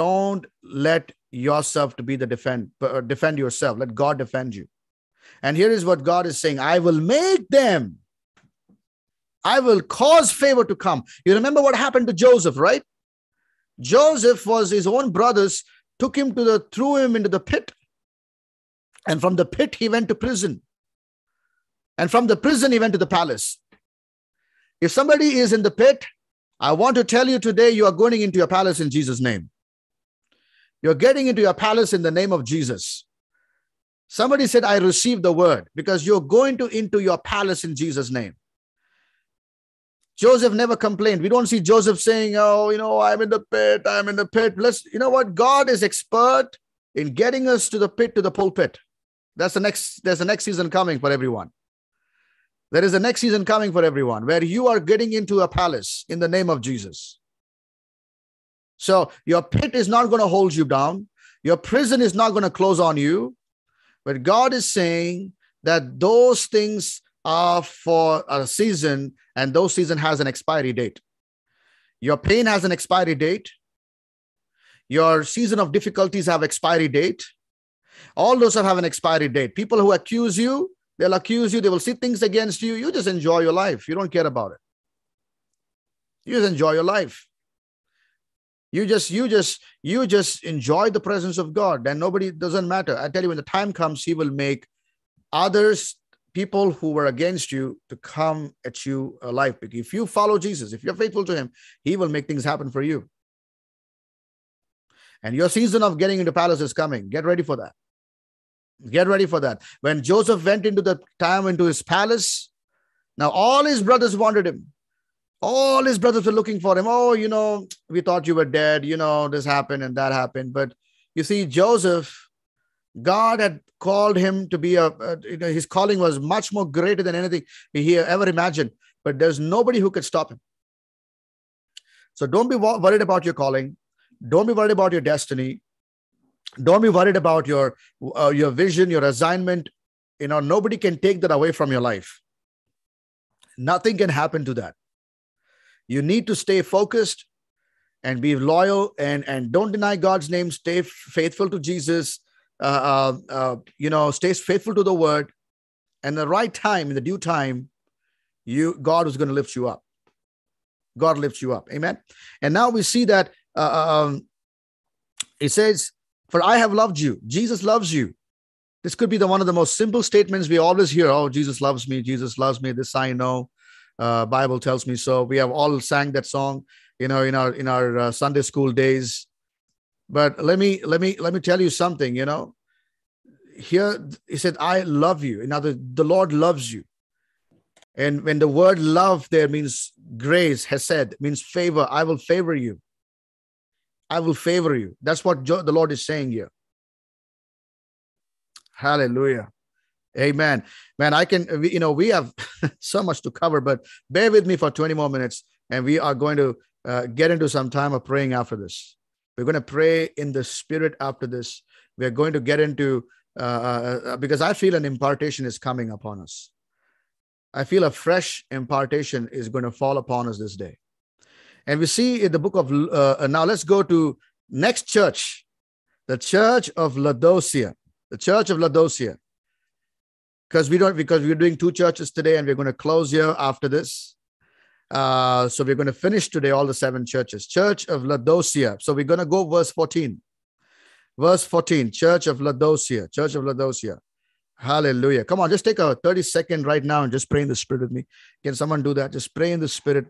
Don't let yourself to be the defend uh, defend yourself. Let God defend you. And here is what God is saying: I will make them. I will cause favor to come. You remember what happened to Joseph, right? Joseph was his own brothers took him to the threw him into the pit, and from the pit he went to prison, and from the prison he went to the palace. If somebody is in the pit I want to tell you today you are going into your palace in Jesus' name. You're getting into your palace in the name of Jesus. Somebody said, I received the word because you're going to into your palace in Jesus' name. Joseph never complained. We don't see Joseph saying, Oh, you know, I'm in the pit, I'm in the pit. Let's, you know what? God is expert in getting us to the pit, to the pulpit. That's the next, there's the next season coming for everyone. There is a next season coming for everyone where you are getting into a palace in the name of Jesus. So your pit is not going to hold you down. Your prison is not going to close on you. But God is saying that those things are for a season and those season has an expiry date. Your pain has an expiry date. Your season of difficulties have expiry date. All those have an expiry date. People who accuse you, They'll accuse you, they will see things against you. You just enjoy your life. You don't care about it. You just enjoy your life. You just, you just, you just enjoy the presence of God. And nobody doesn't matter. I tell you, when the time comes, He will make others, people who were against you, to come at you alive. If you follow Jesus, if you're faithful to Him, He will make things happen for you. And your season of getting into palace is coming. Get ready for that. Get ready for that. When Joseph went into the time into his palace, now all his brothers wanted him. All his brothers were looking for him. Oh, you know, we thought you were dead. You know, this happened and that happened. But you see, Joseph, God had called him to be a, you know, his calling was much more greater than anything he ever imagined. But there's nobody who could stop him. So don't be worried about your calling. Don't be worried about your destiny don't be worried about your uh, your vision your assignment. You know nobody can take that away from your life. Nothing can happen to that. You need to stay focused and be loyal and and don't deny god's name. Stay faithful to jesus. Uh, uh, uh, you know stay faithful to the word. And the right time in the due time you god is going to lift you up. God lifts you up. Amen? And now we see that uh, um, it says for I have loved you. Jesus loves you. This could be the one of the most simple statements we always hear. Oh, Jesus loves me. Jesus loves me. This I know. Uh, Bible tells me so. We have all sang that song, you know, in our in our uh, Sunday school days. But let me let me let me tell you something. You know, here he said, "I love you." In other, the Lord loves you. And when the word love there means grace, has said means favor. I will favor you. I will favor you. That's what the Lord is saying here. Hallelujah. Amen. Man, I can, you know, we have so much to cover, but bear with me for 20 more minutes and we are going to uh, get into some time of praying after this. We're going to pray in the spirit after this. We're going to get into, uh, uh, uh because I feel an impartation is coming upon us. I feel a fresh impartation is going to fall upon us this day. And we see in the book of, uh, now let's go to next church, the church of Laodicea, the church of Laodicea. Because we don't, because we're doing two churches today and we're going to close here after this. Uh, so we're going to finish today all the seven churches. Church of Laodicea. So we're going to go verse 14. Verse 14, Church of Laodicea, Church of Laodicea. Hallelujah. Come on, just take a 30 second right now and just pray in the spirit with me. Can someone do that? Just pray in the spirit.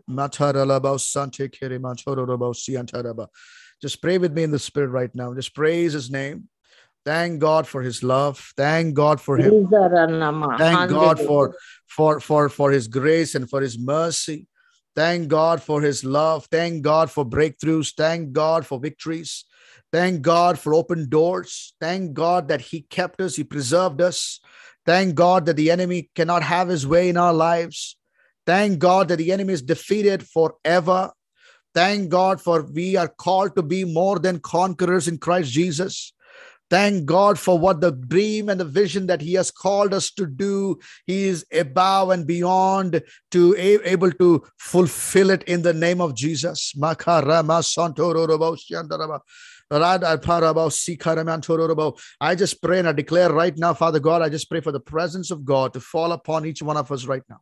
Just pray with me in the spirit right now. Just praise his name. Thank God for his love. Thank God for him. Thank God for, for, for, for his grace and for his mercy. Thank God for his love. Thank God for breakthroughs. Thank God for victories. Thank God for open doors. Thank God that He kept us, He preserved us. Thank God that the enemy cannot have his way in our lives. Thank God that the enemy is defeated forever. Thank God for we are called to be more than conquerors in Christ Jesus. Thank God for what the dream and the vision that He has called us to do. He is above and beyond to able to fulfill it in the name of Jesus. I just pray and I declare right now, Father God, I just pray for the presence of God to fall upon each one of us right now.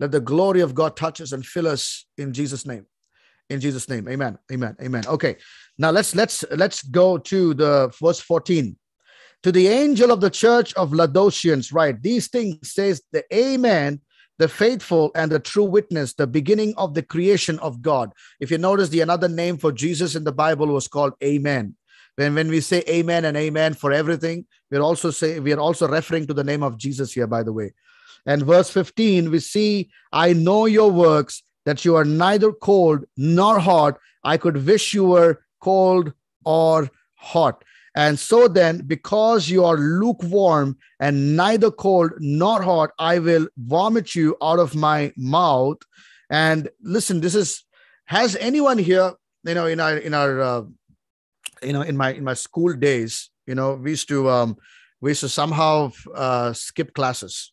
Let the glory of God touch us and fill us in Jesus' name. In Jesus' name. Amen. Amen. Amen. Okay. Now let's let's let's go to the verse 14. To the angel of the church of Laodiceans, right? These things says the Amen the faithful and the true witness, the beginning of the creation of God. If you notice, the another name for Jesus in the Bible was called Amen. When, when we say amen and amen for everything, we're also say we are also referring to the name of Jesus here, by the way. And verse 15, we see, I know your works, that you are neither cold nor hot. I could wish you were cold or hot. And so then, because you are lukewarm and neither cold nor hot, I will vomit you out of my mouth. And listen, this is has anyone here, you know, in our in our uh, you know, in my in my school days, you know, we used to um we used to somehow uh, skip classes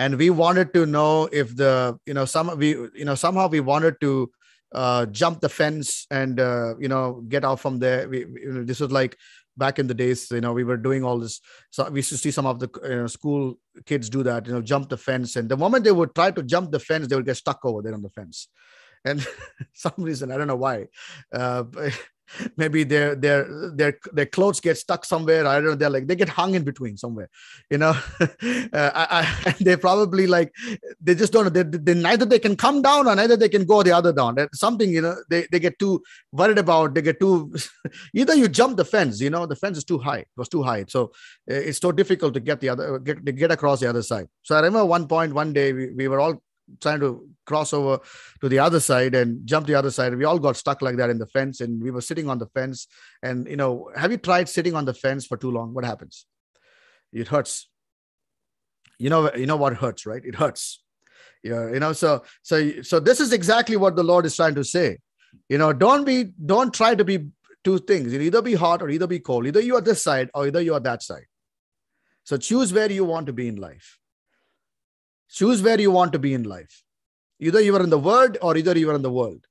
and we wanted to know if the you know some we you know somehow we wanted to uh, jump the fence and uh, you know get out from there. We, we, this was like back in the days. You know, we were doing all this. So we used to see some of the you know, school kids do that. You know, jump the fence, and the moment they would try to jump the fence, they would get stuck over there on the fence. And some reason I don't know why. Uh, maybe their their their their clothes get stuck somewhere. I don't know. They're like they get hung in between somewhere you know? Uh, I, I, they probably like they just don't they, they, neither they can come down or neither they can go the other down. Something you know they, they get too worried about they get too either you jump the fence you know the fence is too high it was too high. So uh, it's so difficult to get the other get, to get across the other side. So i remember one point one day we, we were all trying to cross over to the other side and jump the other side. We all got stuck like that in the fence, and we were sitting on the fence. And you know, have you tried sitting on the fence for too long? What happens? It hurts. You know, you know what hurts, right? It hurts. Yeah, you know, so so so this is exactly what the Lord is trying to say. You know, don't be, don't try to be two things. You either be hot or either be cold. Either you are this side or either you are that side. So choose where you want to be in life. Choose where you want to be in life. Either you are in the world or either you are in the world.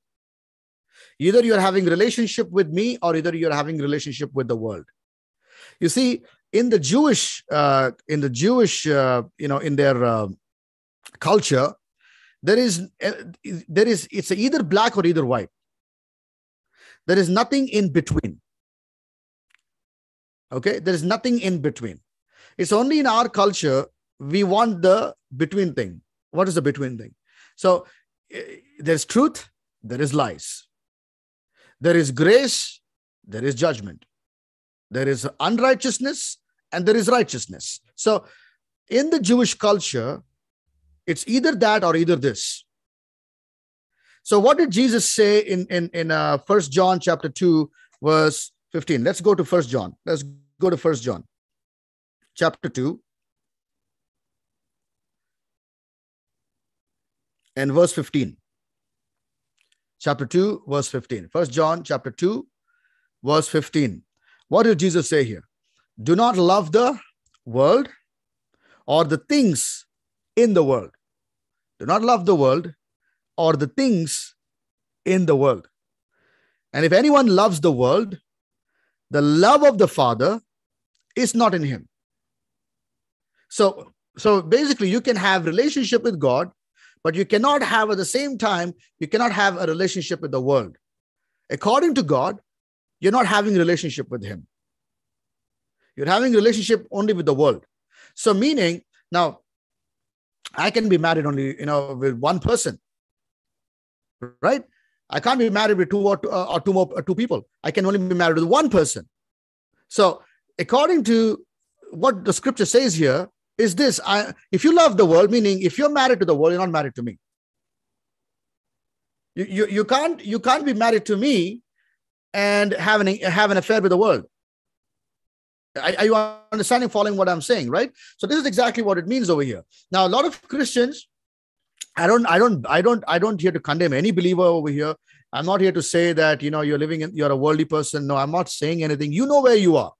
Either you are having relationship with me or either you are having relationship with the world. You see, in the Jewish, uh, in the Jewish, uh, you know, in their uh, culture, there is, uh, there is, it's either black or either white. There is nothing in between. Okay, there is nothing in between. It's only in our culture we want the between thing. What is the between thing? So eh, there's truth, there is lies. There is grace, there is judgment. There is unrighteousness, and there is righteousness. So in the Jewish culture, it's either that or either this. So what did Jesus say in in in uh, First John chapter two verse fifteen? Let's go to First John. Let's go to First John chapter two and verse 15. Chapter 2, verse 15. First John chapter 2, verse 15. What did Jesus say here? Do not love the world or the things in the world. Do not love the world or the things in the world. And if anyone loves the world, the love of the Father is not in him. So, so basically, you can have relationship with God, but you cannot have at the same time, you cannot have a relationship with the world. According to God, you're not having a relationship with Him. You're having a relationship only with the world. So, meaning now, I can be married only, you know, with one person, right? I can't be married with two or two, uh, or two more uh, two people. I can only be married with one person. So, according to what the scripture says here, is this: I, if you love the world, meaning if you're married to the world, you're not married to me. You, you, you can't you can't be married to me and have an have an affair with the world. Are, are you understanding, following what I'm saying, right? So this is exactly what it means over here. Now, a lot of Christians I don't, I don't, I don't, I don't here to condemn any believer over here. I'm not here to say that you know you're living in you're a worldly person. No, I'm not saying anything. You know where you are.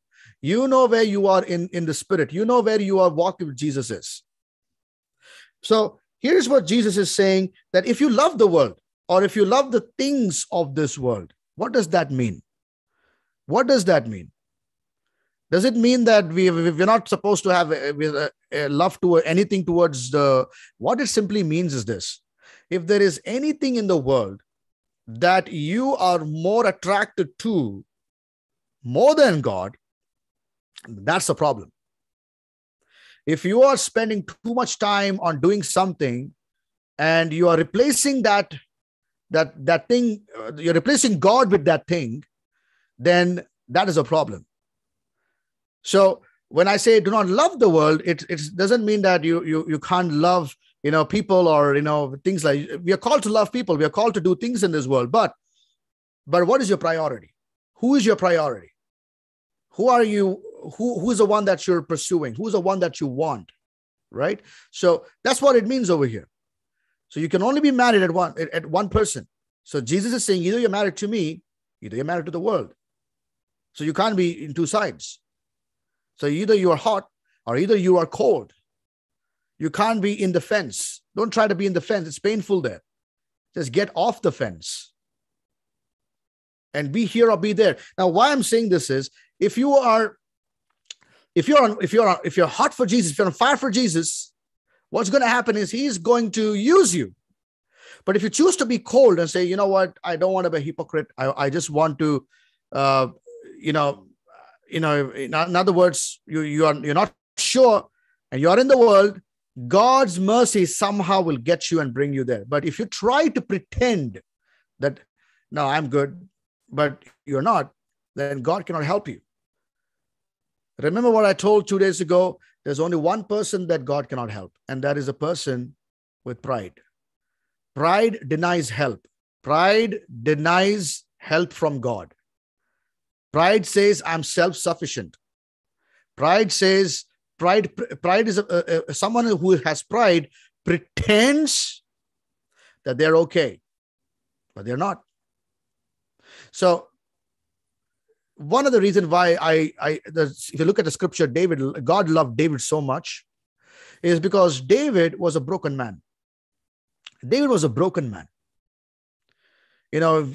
You know where you are in in the spirit. You know where you are walking with Jesus is. So here's what Jesus is saying: that if you love the world, or if you love the things of this world, what does that mean? What does that mean? Does it mean that we we're not supposed to have a, a love to anything towards the? What it simply means is this: if there is anything in the world that you are more attracted to more than God, that's the problem. If you are spending too much time on doing something and you are replacing that that that thing uh, you're replacing god with that thing then that is a problem so when I say do not love the world, it, it doesn't mean that you, you, you can't love, you know, people or, you know, things like we are called to love people. We are called to do things in this world. But, but what is your priority? Who is your priority? Who are you? Who, who's the one that you're pursuing? Who's the one that you want? Right. So that's what it means over here. So you can only be married at one, at one person. So Jesus is saying either you're married to me, either you're married to the world. So you can't be in two sides. So either you are hot or either you are cold. You can't be in the fence. Don't try to be in the fence. It's painful there. Just get off the fence and be here or be there. Now, why I'm saying this is if you are if you're on if you're on, if you're hot for Jesus, if you're on fire for Jesus, what's going to happen is he's going to use you. But if you choose to be cold and say, you know what, I don't want to be a hypocrite. I, I just want to, uh, you know, you know, in, other words, you, you are you're not sure and you're in the world, God's mercy somehow will get you and bring you there. But if you try to pretend that no, I'm good, but you're not, then God cannot help you. Remember what I told two days ago? There's only one person that God cannot help, and that is a person with pride. Pride denies help. Pride denies help from God. Pride says, I'm self sufficient. Pride says, pride, pride is a, a, someone who has pride pretends that they're okay, but they're not. So, one of the reasons why I, I the, if you look at the scripture, David, God loved David so much, is because David was a broken man. David was a broken man. You know,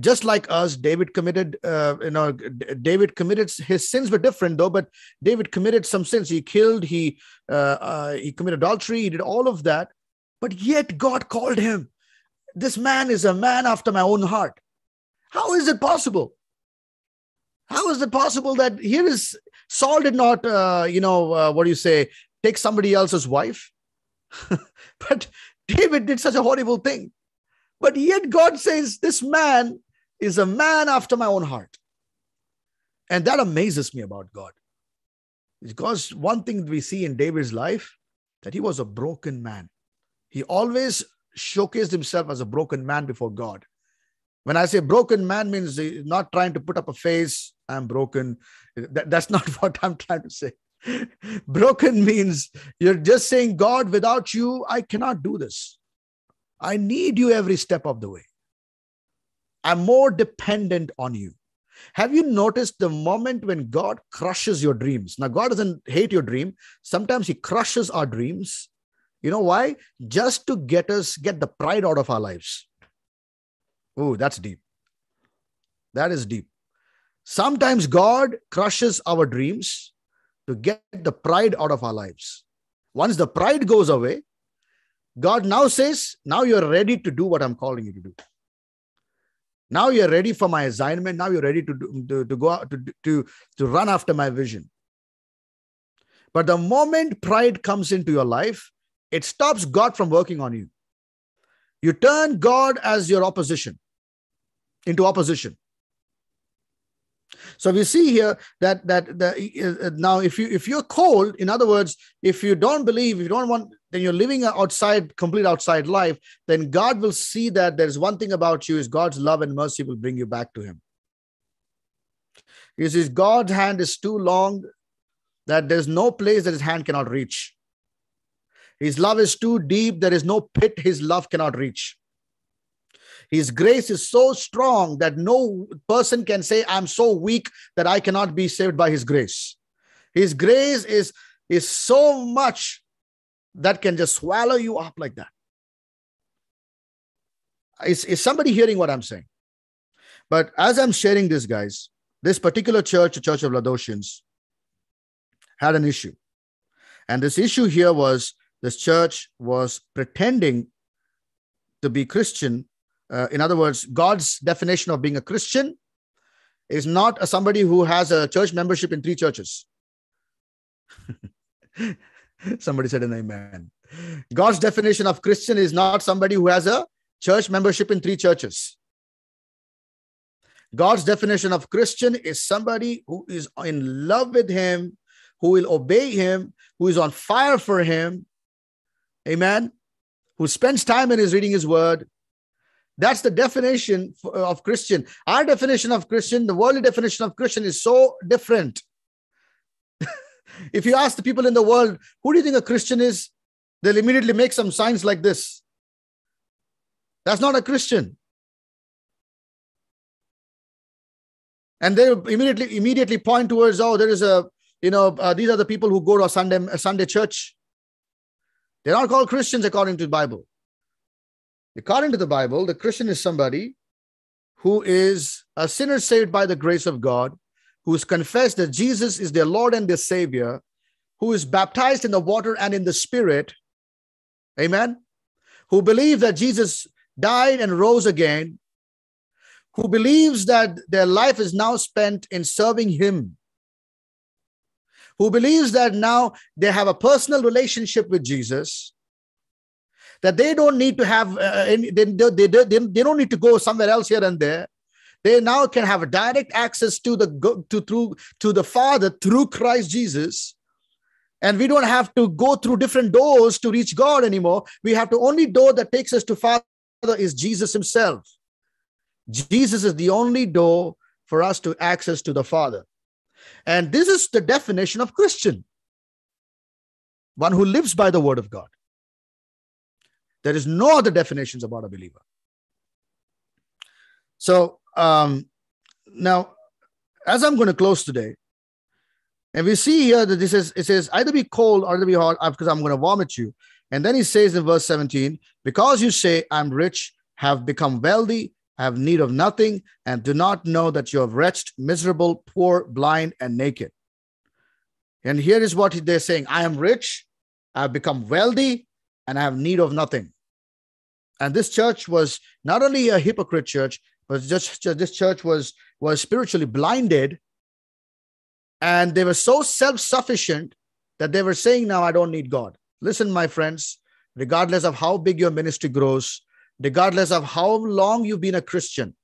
just like us david committed uh, you know david committed his sins were different though but david committed some sins he killed he uh, uh, he committed adultery he did all of that but yet god called him this man is a man after my own heart how is it possible how is it possible that here is saul did not uh, you know uh, what do you say take somebody else's wife but david did such a horrible thing but yet God says, This man is a man after my own heart. And that amazes me about God. Because one thing we see in David's life, that he was a broken man. He always showcased himself as a broken man before God. When I say broken man means not trying to put up a face, I'm broken. That, that's not what I'm trying to say. broken means you're just saying, God, without you, I cannot do this. I need you every step of the way. I'm more dependent on you. Have you noticed the moment when God crushes your dreams? Now, God doesn't hate your dream. Sometimes He crushes our dreams You know why? Just to get us, get the pride out of our lives. Oh, that's deep. That is deep. Sometimes God crushes our dreams to get the pride out of our lives. Once the pride goes away, God now says, Now you're ready to do what I'm calling you to do. Now you're ready for my assignment. Now you're ready to, do, to, to go out to, to, to run after my vision. But the moment pride comes into your life, it stops God from working on you. You turn God as your opposition into opposition. So we see here that that the, uh, now if you if you're cold, in other words, if you don't believe, if you don't want, then you're living outside, complete outside life. Then God will see that there's one thing about you is God's love and mercy will bring you back to Him. He says God's hand is too long that there's no place that His hand cannot reach. His love is too deep. There is no pit His love cannot reach. His grace is so strong that no person can say, I'm so weak that I cannot be saved by His grace. His grace is, is so much that can just swallow you up like that. Is, is somebody hearing what I'm saying? But as I'm sharing this, guys, this particular church, the Church of Laodiceans, had an issue. And this issue here was this church was pretending to be Christian uh, in other words, God's definition of being a Christian is not a, somebody who has a church membership in three churches. somebody said an amen. God's definition of Christian is not somebody who has a church membership in three churches. God's definition of Christian is somebody who is in love with Him, who will obey Him, who is on fire for Him. Amen. Who spends time in His reading His Word, that's the definition of Christian. Our definition of Christian, the worldly definition of Christian is so different. if you ask the people in the world, who do you think a Christian is? They'll immediately make some signs like this. That's not a Christian. And they immediately immediately point towards, oh, there is a, you know, uh, these are the people who go to a Sunday a Sunday church. They're not called Christians according to the Bible. According to the Bible, the Christian is somebody who is a sinner saved by the grace of God, who has confessed that Jesus is their Lord and their Savior, who is baptized in the water and in the Spirit. Amen. Who believe that Jesus died and rose again, who believes that their life is now spent in serving Him, who believes that now they have a personal relationship with Jesus, that they don't need to have uh, any, they, they, they, they don't need to go somewhere else here and there. They now can have a direct access to the to through to the father through christ jesus. And we don't have to go through different doors to reach god anymore. We have to only door that takes us to father is jesus himself. Jesus is the only door for us to access to the father. And this is the definition of christian. One who lives by the word of god there is no other definitions about a believer. So um, now, as I'm going to close today, and we see here that this is it says either be cold or either be hot because I'm going to vomit you. And then he says in verse 17, because you say, I'm rich, have become wealthy, have need of nothing, and do not know that you are wretched, miserable, poor, blind, and naked. And here is what they're saying I am rich, I've become wealthy, and I have need of nothing. And this church was not only a hypocrite church, but just, just this church was was spiritually blinded, and they were so self-sufficient that they were saying, "Now I don't need God." Listen, my friends, regardless of how big your ministry grows, regardless of how long you've been a Christian,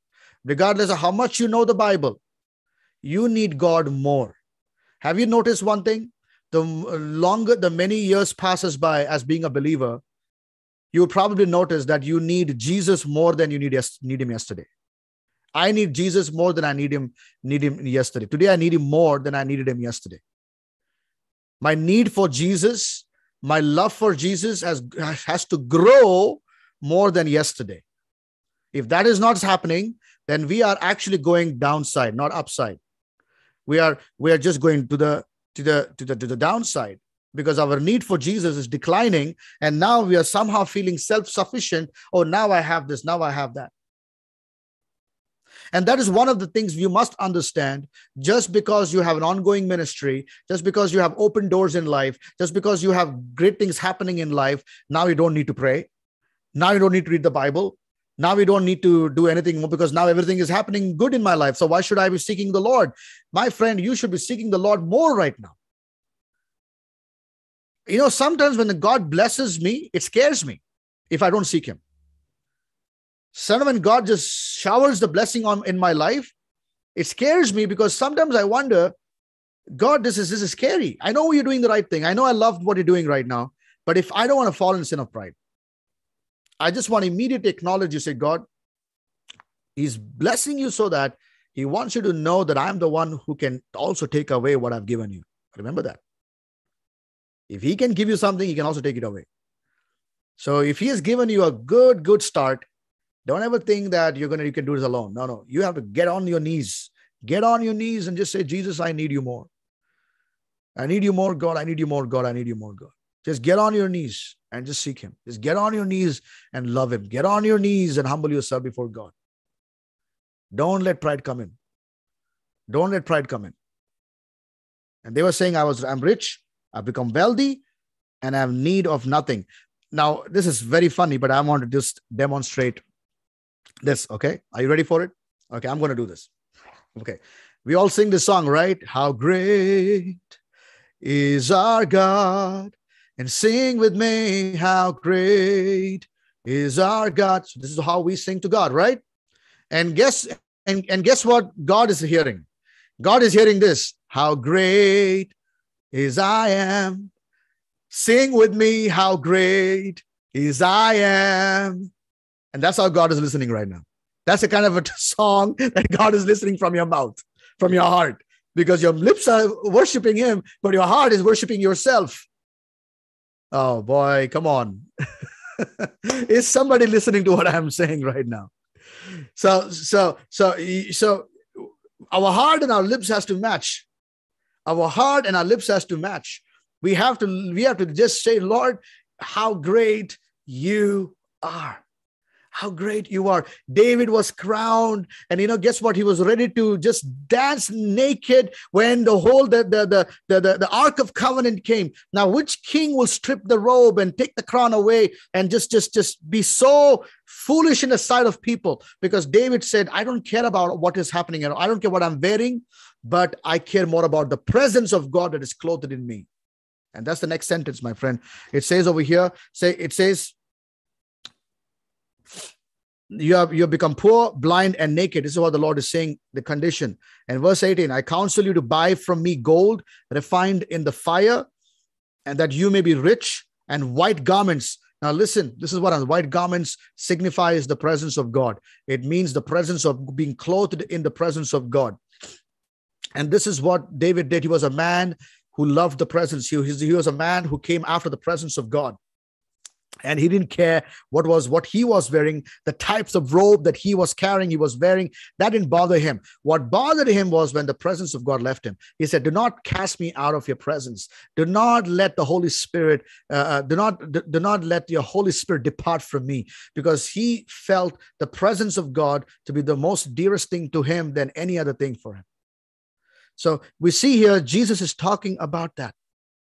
regardless of how much you know the Bible, you need God more. Have you noticed one thing? The longer the many years passes by as being a believer you will probably notice that you need jesus more than you need, need him yesterday. I need jesus more than i need him need him yesterday. Today i need him more than i needed him yesterday. My need for jesus my love for jesus has has to grow more than yesterday. If that is not happening then we are actually going downside not upside. We are we are just going to the to the to the to the downside because our need for Jesus is declining. And now we are somehow feeling self sufficient. Oh, now I have this, now I have that. And that is one of the things you must understand. Just because you have an ongoing ministry, just because you have open doors in life, just because you have great things happening in life, now you don't need to pray. Now you don't need to read the Bible. Now we don't need to do anything more because now everything is happening good in my life. So why should I be seeking the Lord? My friend, you should be seeking the Lord more right now. You know, sometimes when the God blesses me, it scares me if I don't seek Him. Son, when God just showers the blessing on in my life, it scares me because sometimes I wonder, God, this is this is scary. I know you're doing the right thing. I know I love what you're doing right now, but if I don't want to fall in sin of pride, I just want to immediately acknowledge you say, God, He's blessing you so that He wants you to know that I'm the one who can also take away what I've given you. Remember that. If He can give you something, He can also take it away. So if He has given you a good, good start, don't ever think that you're gonna you can do this alone. No, no. You have to get on your knees. Get on your knees and just say, Jesus, I need you more. I need you more, God. I need you more, God. I need you more, God. Just get on your knees and just seek Him. Just get on your knees and love Him. Get on your knees and humble yourself before God. Don't let pride come in. Don't let pride come in. And they were saying, I was, I'm rich, I've become wealthy, and I have need of nothing. Now, this is very funny, but I want to just demonstrate this. Okay. Are you ready for it? Okay. I'm going to do this. Okay. We all sing this song, right? How great is our God. And sing with me, how great is our God. So this is how we sing to God, right? And guess and, and guess what God is hearing? God is hearing this. How great is I am. Sing with me, how great is I am. And that's how God is listening right now. That's the kind of a song that God is listening from your mouth, from your heart, because your lips are worshiping Him, but your heart is worshiping yourself. Oh boy, come on. is somebody listening to what I'm saying right now? So, so, so, so our heart and our lips has to match. Our heart and our lips has to match. We have to, we have to just say, Lord, how great you are how great you are. David was crowned, and you know, guess what? He was ready to just dance naked when the whole the the the the, the, the Ark of Covenant came. Now, which king will strip the robe and take the crown away and just just just be so foolish in the sight of people? Because David said, I don't care about what is happening, and I don't care what I'm wearing, but I care more about the presence of God that is clothed in me. And that's the next sentence, my friend. It says over here, say it says you have you have become poor blind and naked. This is what the lord is saying the condition. And verse 18 i counsel you to buy from me gold refined in the fire and that you may be rich and white garments. Now listen this is what white garments signifies the presence of god. It means the presence of being clothed in the presence of god. And this is what david did. He was a man who loved the presence. He, he was a man who came after the presence of god and he didn't care what was what he was wearing the types of robe that he was carrying he was wearing that didn't bother him. What bothered him was when the presence of god left him. He said do not cast me out of your presence. Do not let the holy spirit uh, uh do not do, do not let your holy spirit depart from me. Because he felt the presence of god to be the most dearest thing to him than any other thing for him. So we see here jesus is talking about that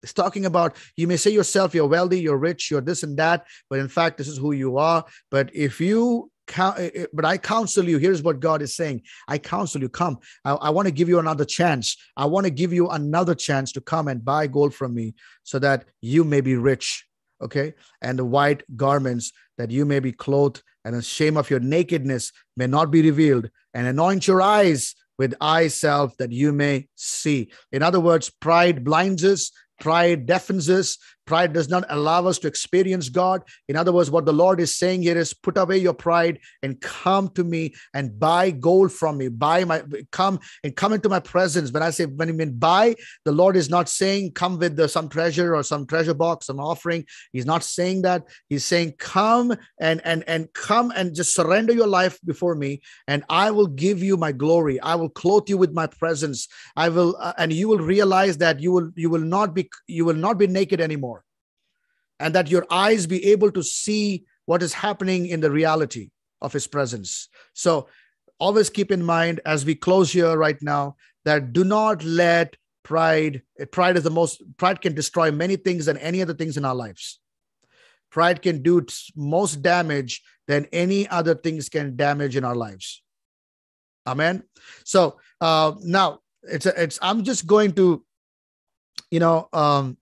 it's talking about you may say yourself you're wealthy, you're rich, you're this and that, but in fact, this is who you are. But if you eh, eh, but I counsel you. Here's what God is saying. I counsel you, come. I, I want to give you another chance. I want to give you another chance to come and buy gold from me so that you may be rich. Okay. And the white garments that you may be clothed, and the shame of your nakedness may not be revealed, and anoint your eyes with eye salve that you may see. In other words, pride blinds us, Pride deafens us, Pride does not allow us to experience God. In other words, what the Lord is saying here is put away your pride and come to me and buy gold from me. Buy my come and come into my presence. When I say when I mean buy, the Lord is not saying come with the, some treasure or some treasure box, some offering. He's not saying that. He's saying come and and and come and just surrender your life before me, and I will give you my glory. I will clothe you with my presence. I will, uh, and you will realize that you will you will not be you will not be naked anymore and that your eyes be able to see what is happening in the reality of his presence. So always keep in mind as we close here right now that do not let pride pride is the most pride can destroy many things than any other things in our lives. Pride can do most damage than any other things can damage in our lives. Amen? So uh now it's a, it's i'm just going to you know um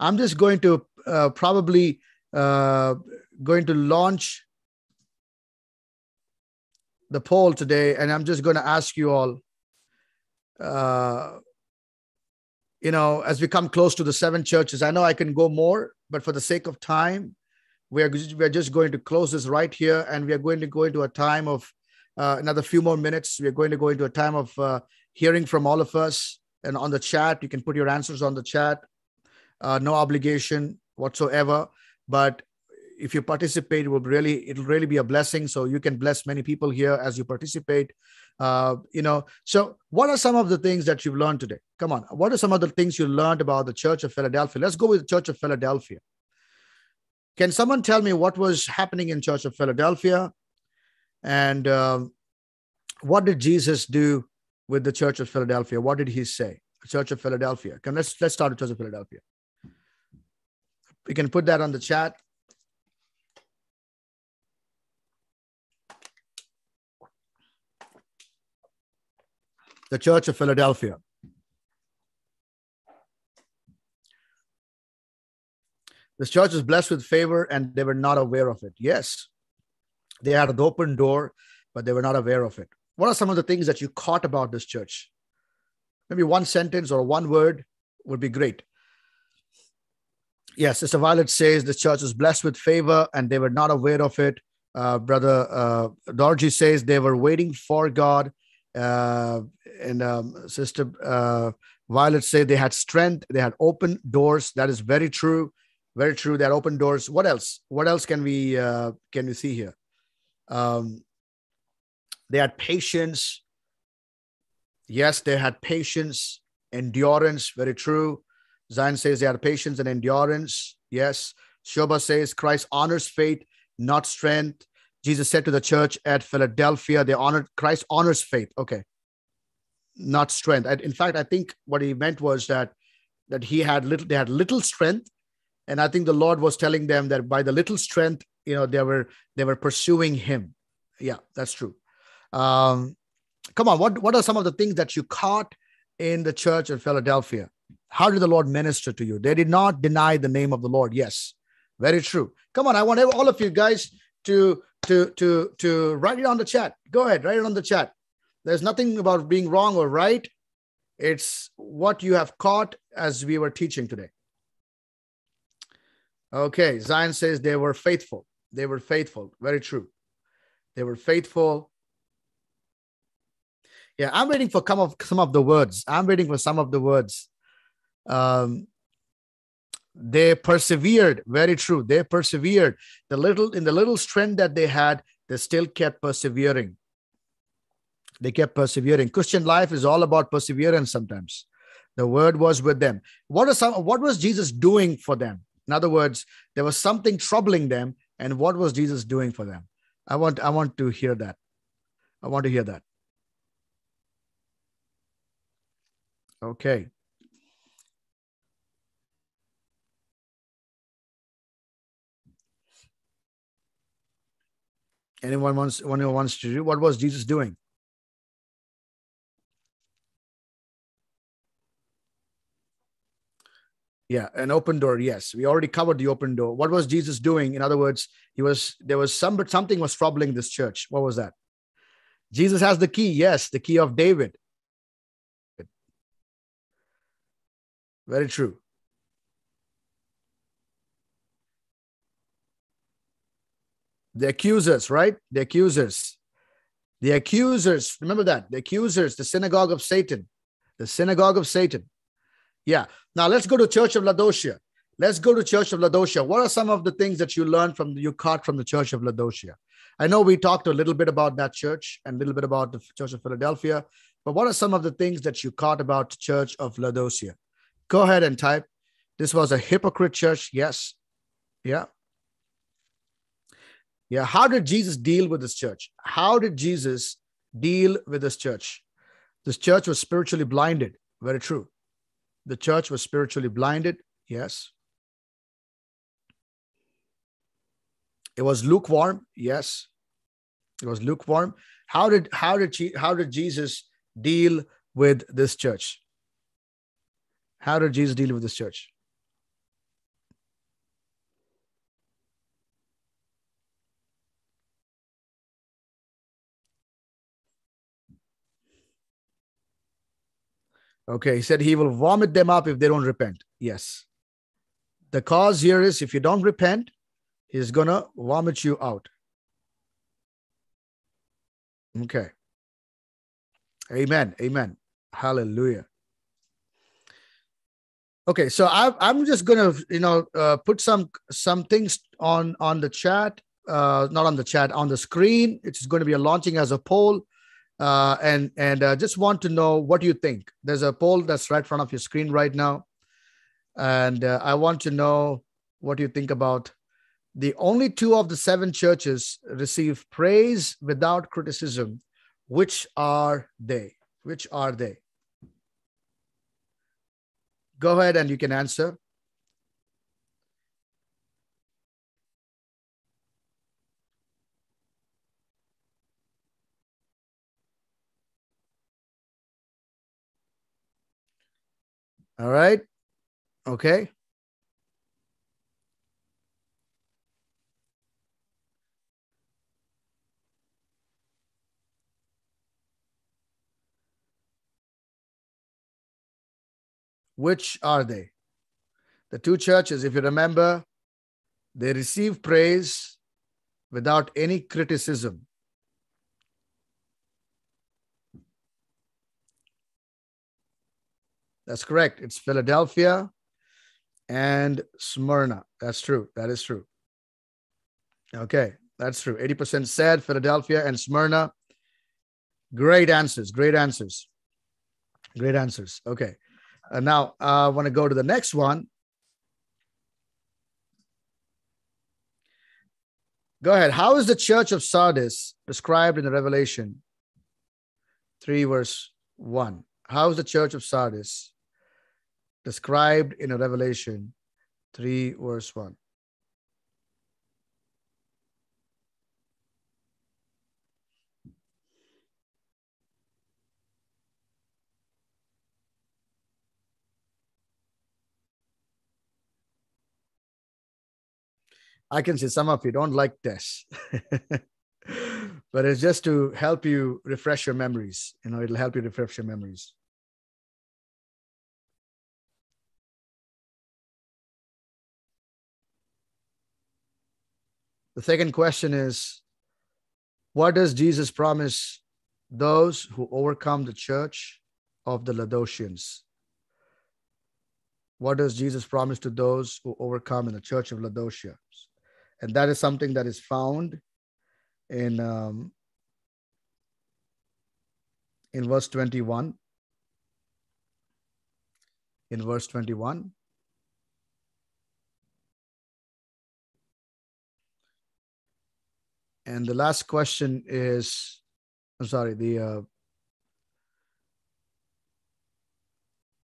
i'm just going to uh, probably uh, going to launch the poll today, and I'm just going to ask you all. Uh, you know, as we come close to the seven churches, I know I can go more, but for the sake of time, we are we are just going to close this right here, and we are going to go into a time of uh, another few more minutes. We are going to go into a time of uh, hearing from all of us, and on the chat, you can put your answers on the chat. Uh, no obligation whatsoever. But if you participate, it will really it'll really be a blessing. So you can bless many people here as you participate. Uh, you know, so what are some of the things that you've learned today? Come on, what are some of the things you learned about the Church of Philadelphia? Let's go with the Church of Philadelphia. Can someone tell me what was happening in Church of Philadelphia, and um, what did Jesus do with the Church of Philadelphia? What did he say? Church of Philadelphia. Come, let's let's start with Church of Philadelphia. We can put that on the chat. The Church of Philadelphia. This church is blessed with favor and they were not aware of it. Yes, they had an open door, but they were not aware of it. What are some of the things that you caught about this church? Maybe one sentence or one word would be great. Yes, Sister Violet says the church is blessed with favor and they were not aware of it. Uh, Brother uh, Dorji says they were waiting for God. Uh, and um, Sister uh, Violet said they had strength, they had open doors. That is very true. Very true. They had open doors. What else? What else can we uh, can we see here? Um, they had patience. Yes, they had patience, endurance. Very true. Zion says they had patience and endurance. Yes. Shoba says Christ honors faith, not strength. Jesus said to the church at Philadelphia, they honored Christ honors faith. Okay. Not strength. In fact, I think what he meant was that that he had little, they had little strength. And I think the Lord was telling them that by the little strength, you know, they were they were pursuing him. Yeah, that's true. Um, come on, what, what are some of the things that you caught in the church of Philadelphia? How did the Lord minister to you? They did not deny the name of the Lord. Yes, very true. Come on, I want all of you guys to to to to write it on the chat. Go ahead, write it on the chat. There's nothing about being wrong or right. It's what you have caught as we were teaching today. Okay, Zion says they were faithful. They were faithful. Very true. They were faithful. Yeah, I'm waiting for some of some of the words. I'm waiting for some of the words um, they persevered very true they persevered. The little in the little strength that they had they still kept persevering. They kept persevering. Christian life is all about perseverance sometimes. The word was with them. What is some what was jesus doing for them? In other words there was something troubling them and what was jesus doing for them? I want i want to hear that. I want to hear that. Okay Anyone wants anyone wants to do? What was Jesus doing? Yeah, an open door. Yes, we already covered the open door. What was Jesus doing? In other words, he was there was some but something was troubling this church. What was that? Jesus has the key. Yes, the key of David. Very true. The accusers, right? The accusers. The accusers. Remember that. The accusers, the synagogue of Satan. The synagogue of Satan. Yeah. Now let's go to Church of Laodicea. Let's go to Church of Laodicea. What are some of the things that you learned from you caught from the Church of Laodicea? I know we talked a little bit about that church and a little bit about the Church of Philadelphia, but what are some of the things that you caught about Church of Laodicea? Go ahead and type. This was a hypocrite church. Yes. Yeah. Yeah. How did Jesus deal with this church? How did Jesus deal with this church? This church was spiritually blinded. Very true. The church was spiritually blinded. Yes. It was lukewarm. Yes. It was lukewarm. How did how did how did Jesus deal with this church? How did Jesus deal with this church? Okay, he said he will vomit them up if they don't repent. Yes. The cause here is if you don't repent, he's going to vomit you out. Okay. Amen. Amen. Hallelujah. Okay, so I, I'm just gonna, you know, uh, put some some things on on the chat, uh, not on the chat, on the screen. It's going to be a launching as a poll, uh, and and uh, just want to know what you think. There's a poll that's right in front of your screen right now, and uh, I want to know what you think about the only two of the seven churches receive praise without criticism. Which are they? Which are they? Go ahead and you can answer. All right. Okay. Which are they? The two churches, if you remember, they receive praise without any criticism. That's correct. It's Philadelphia and Smyrna. That's true. That is true. Okay, that's true. 80% said Philadelphia and Smyrna. Great answers. Great answers. Great answers. Okay. Uh, now, I want to go to the next one. Go ahead. How is the church of Sardis described in the Revelation 3, verse 1? How is the church of Sardis described in Revelation 3, verse 1? I can see some of you don't like this, but it's just to help you refresh your memories. You know, it'll help you refresh your memories. The second question is What does Jesus promise those who overcome the church of the Laodiceans? What does Jesus promise to those who overcome in the church of Laodicea? and that is something that is found in um, in verse 21 in verse 21 and the last question is i'm sorry the uh,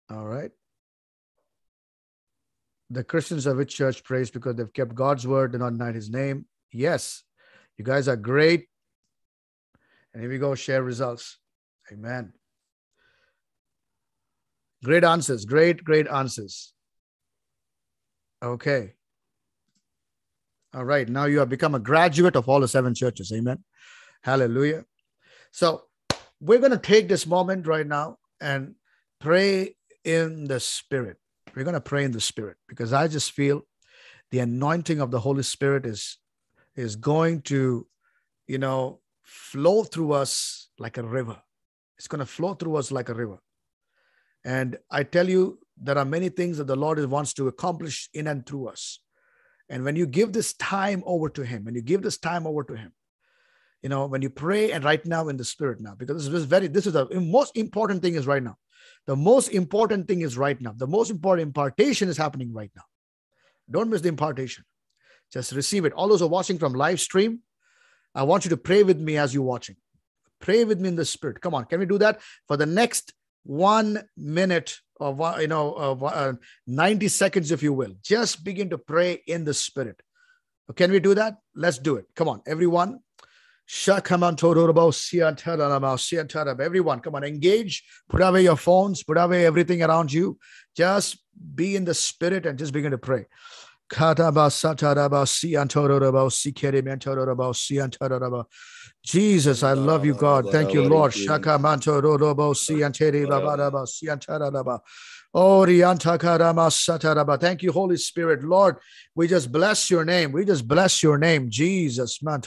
all right the Christians of which church praise because they've kept God's word and not denied his name? Yes. You guys are great. And here we go, share results. Amen. Great answers. Great, great answers. Okay. All right. Now you have become a graduate of all the seven churches. Amen. Hallelujah. So we're going to take this moment right now and pray in the spirit. We're going to pray in the spirit because I just feel the anointing of the Holy Spirit is is going to, you know, flow through us like a river. It's going to flow through us like a river. And I tell you, there are many things that the Lord wants to accomplish in and through us. And when you give this time over to Him, when you give this time over to Him, you know, when you pray and right now in the Spirit now, because this is very, this is the most important thing is right now. The most important thing is right now. The most important impartation is happening right now. Don't miss the impartation. Just receive it. All those are watching from live stream, I want you to pray with me as you're watching. Pray with me in the spirit. Come on, can we do that for the next one minute of you know uh, 90 seconds, if you will? Just begin to pray in the spirit. Can we do that? Let's do it. Come on, everyone. Everyone, come on, engage, put away your phones, put away everything around you. Just be in the spirit and just begin to pray. Jesus, I love you, God. Thank you, Lord. Thank you, Holy Spirit. Lord, we just bless your name. We just bless your name, Jesus. Come on,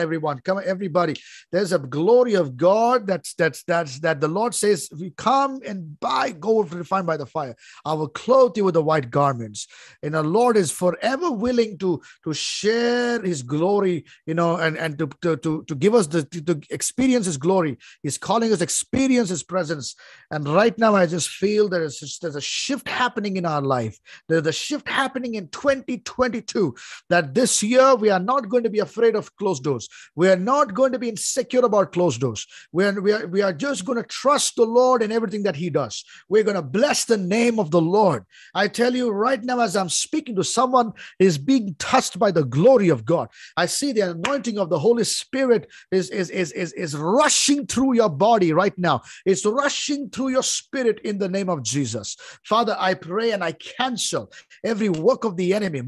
everyone. Come on, everybody. There's a glory of God that's that's that's that the Lord says, if you come and buy gold refined by the fire, I will clothe you with the white garments. And the Lord is forever willing to, to share his glory, you know, and, and to, to, to, to give us the to, to experience his glory He's calling us experience His presence. And right now, I just feel there is there's a shift happening in our life. There's a shift happening in 2022 that this year we are not going to be afraid of closed doors. We are not going to be insecure about closed doors. We are, we are, we are just going to trust the Lord in everything that He does. We're going to bless the name of the Lord. I tell you right now, as I'm speaking to someone, is being touched by the glory of God. I see the anointing of the Holy Spirit is, is, is, is, is rushing through your body right now. It's rushing through your spirit in the name of Jesus. Father, I pray and I cancel every work of the enemy.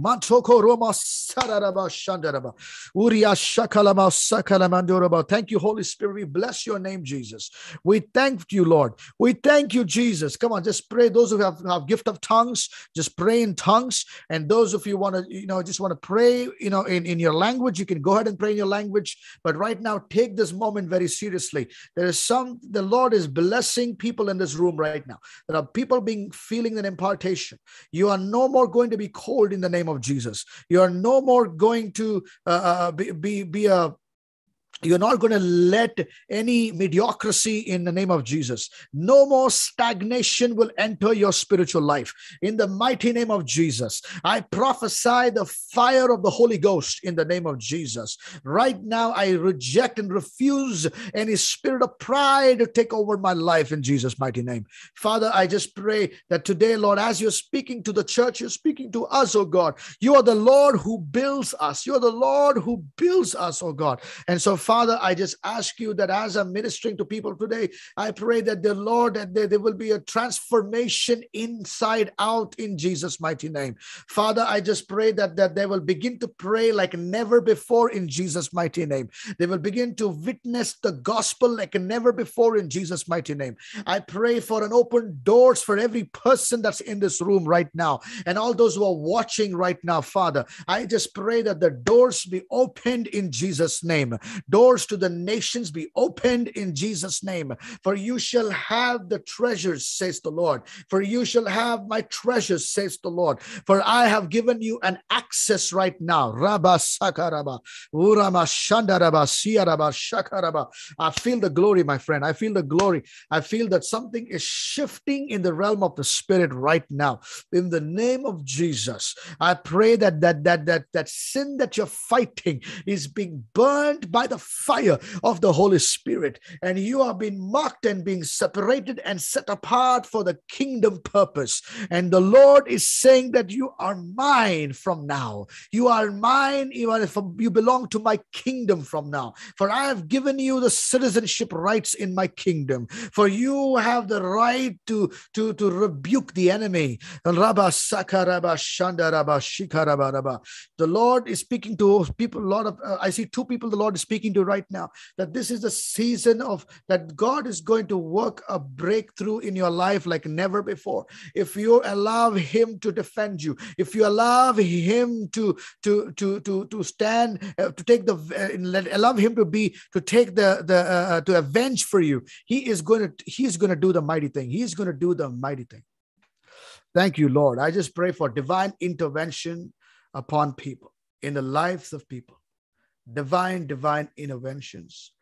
Thank you, Holy Spirit. We bless your name, Jesus. We thank you, Lord. We thank you, Jesus. Come on, just pray. Those who have, have gift of tongues, just pray in tongues. And those of you want to, you know, just want to pray, you know, in, in your language, you can go ahead and pray in your language. But right now, take this moment very seriously. There is some, the Lord is blessing people in this room right now. There are people being feeling an impartation. You are no more going to be cold in the name of Jesus. You are no more going to uh, uh be, be, be a you're not going to let any mediocrity in the name of Jesus. No more stagnation will enter your spiritual life. In the mighty name of Jesus, I prophesy the fire of the Holy Ghost in the name of Jesus. Right now, I reject and refuse any spirit of pride to take over my life in Jesus' mighty name. Father, I just pray that today, Lord, as you're speaking to the church, you're speaking to us, oh God. You are the Lord who builds us. You're the Lord who builds us, oh God. And so, Father, I just ask you that as I'm ministering to people today, I pray that the Lord, that there, there will be a transformation inside out in Jesus' mighty name. Father, I just pray that, that they will begin to pray like never before in Jesus' mighty name. They will begin to witness the gospel like never before in Jesus' mighty name. I pray for an open doors for every person that's in this room right now and all those who are watching right now, Father. I just pray that the doors be opened in Jesus' name doors to the nations be opened in Jesus' name. For you shall have the treasures, says the Lord. For you shall have my treasures, says the Lord. For I have given you an access right now. Rabba Sakaraba, Urama Shandaraba, Siaraba, Shakaraba. I feel the glory, my friend. I feel the glory. I feel that something is shifting in the realm of the spirit right now. In the name of Jesus, I pray that that that that that sin that you're fighting is being burned by the fire of the Holy Spirit, and you are being marked and being separated and set apart for the kingdom purpose. And the Lord is saying that you are mine from now. You are mine, you, are, from, you belong to my kingdom from now. For I have given you the citizenship rights in my kingdom. For you have the right to, to, to rebuke the enemy. The Lord is speaking to people, lot of, uh, I see two people the Lord is speaking right now that this is the season of that God is going to work a breakthrough in your life like never before. If you allow Him to defend you, if you allow Him to to to to to stand uh, to take the uh, allow Him to be to take the the uh, uh, to avenge for you, He is going to He's going to do the mighty thing. He's going to do the mighty thing. Thank you, Lord. I just pray for divine intervention upon people in the lives of people. Divine, divine interventions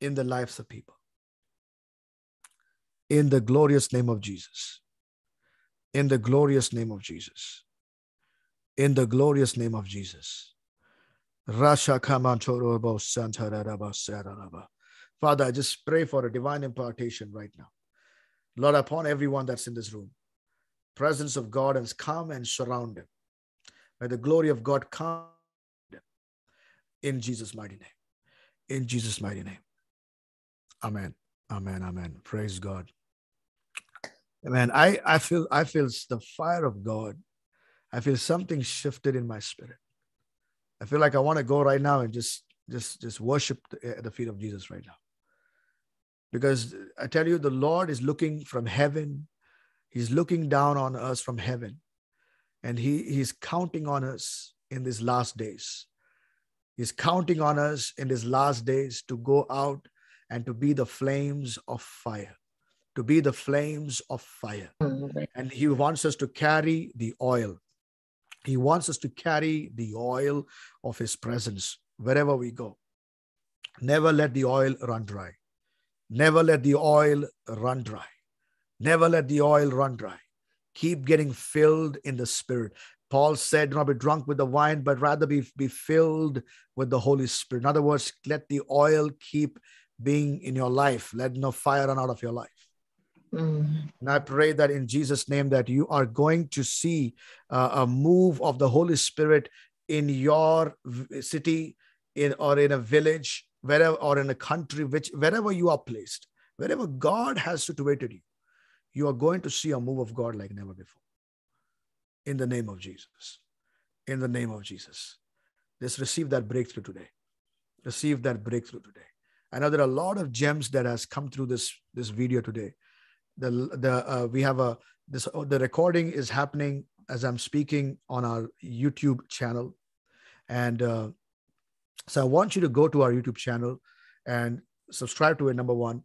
in the lives of people. In the glorious name of Jesus. In the glorious name of Jesus. In the glorious name of Jesus. Rasha Father, I just pray for a divine impartation right now. Lord, upon everyone that's in this room presence of God has come and surround surrounded. May the glory of God come in Jesus' mighty name. In Jesus' mighty name. Amen. Amen. Amen. Praise God. Amen. I, I feel I feel the fire of God. I feel something shifted in my spirit. I feel like I want to go right now and just just just worship at eh, the feet of Jesus right now. Because I tell you, the Lord is looking from heaven He's looking down on us from heaven and he, he's counting on us in these last days. He's counting on us in his last days to go out and to be the flames of fire, to be the flames of fire. Mm-hmm. And he wants us to carry the oil. He wants us to carry the oil of his presence wherever we go. Never let the oil run dry. Never let the oil run dry. Never let the oil run dry. Keep getting filled in the Spirit. Paul said, Do not be drunk with the wine, but rather be, be filled with the Holy Spirit. In other words, let the oil keep being in your life. Let no fire run out of your life. Mm. And I pray that in Jesus' name that you are going to see uh, a move of the Holy Spirit in your city, in or in a village, wherever or in a country, which wherever you are placed, wherever God has situated you you are going to see a move of God like never before. In the name of Jesus. In the name of Jesus. Just receive that breakthrough today. Receive that breakthrough today. I know there are a lot of gems that has come through this this video today. The the uh, we have a this oh, the recording is happening as I'm speaking on our YouTube channel, and uh, so I want you to go to our YouTube channel and subscribe to it. Number one,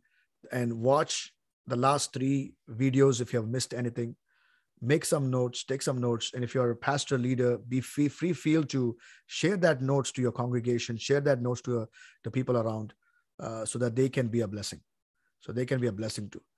and watch the last three videos if you have missed anything make some notes take some notes. And if you're a pastor leader be free, free feel to share that notes to your congregation share that notes to uh, the people around uh, so that they can be a blessing. So they can be a blessing too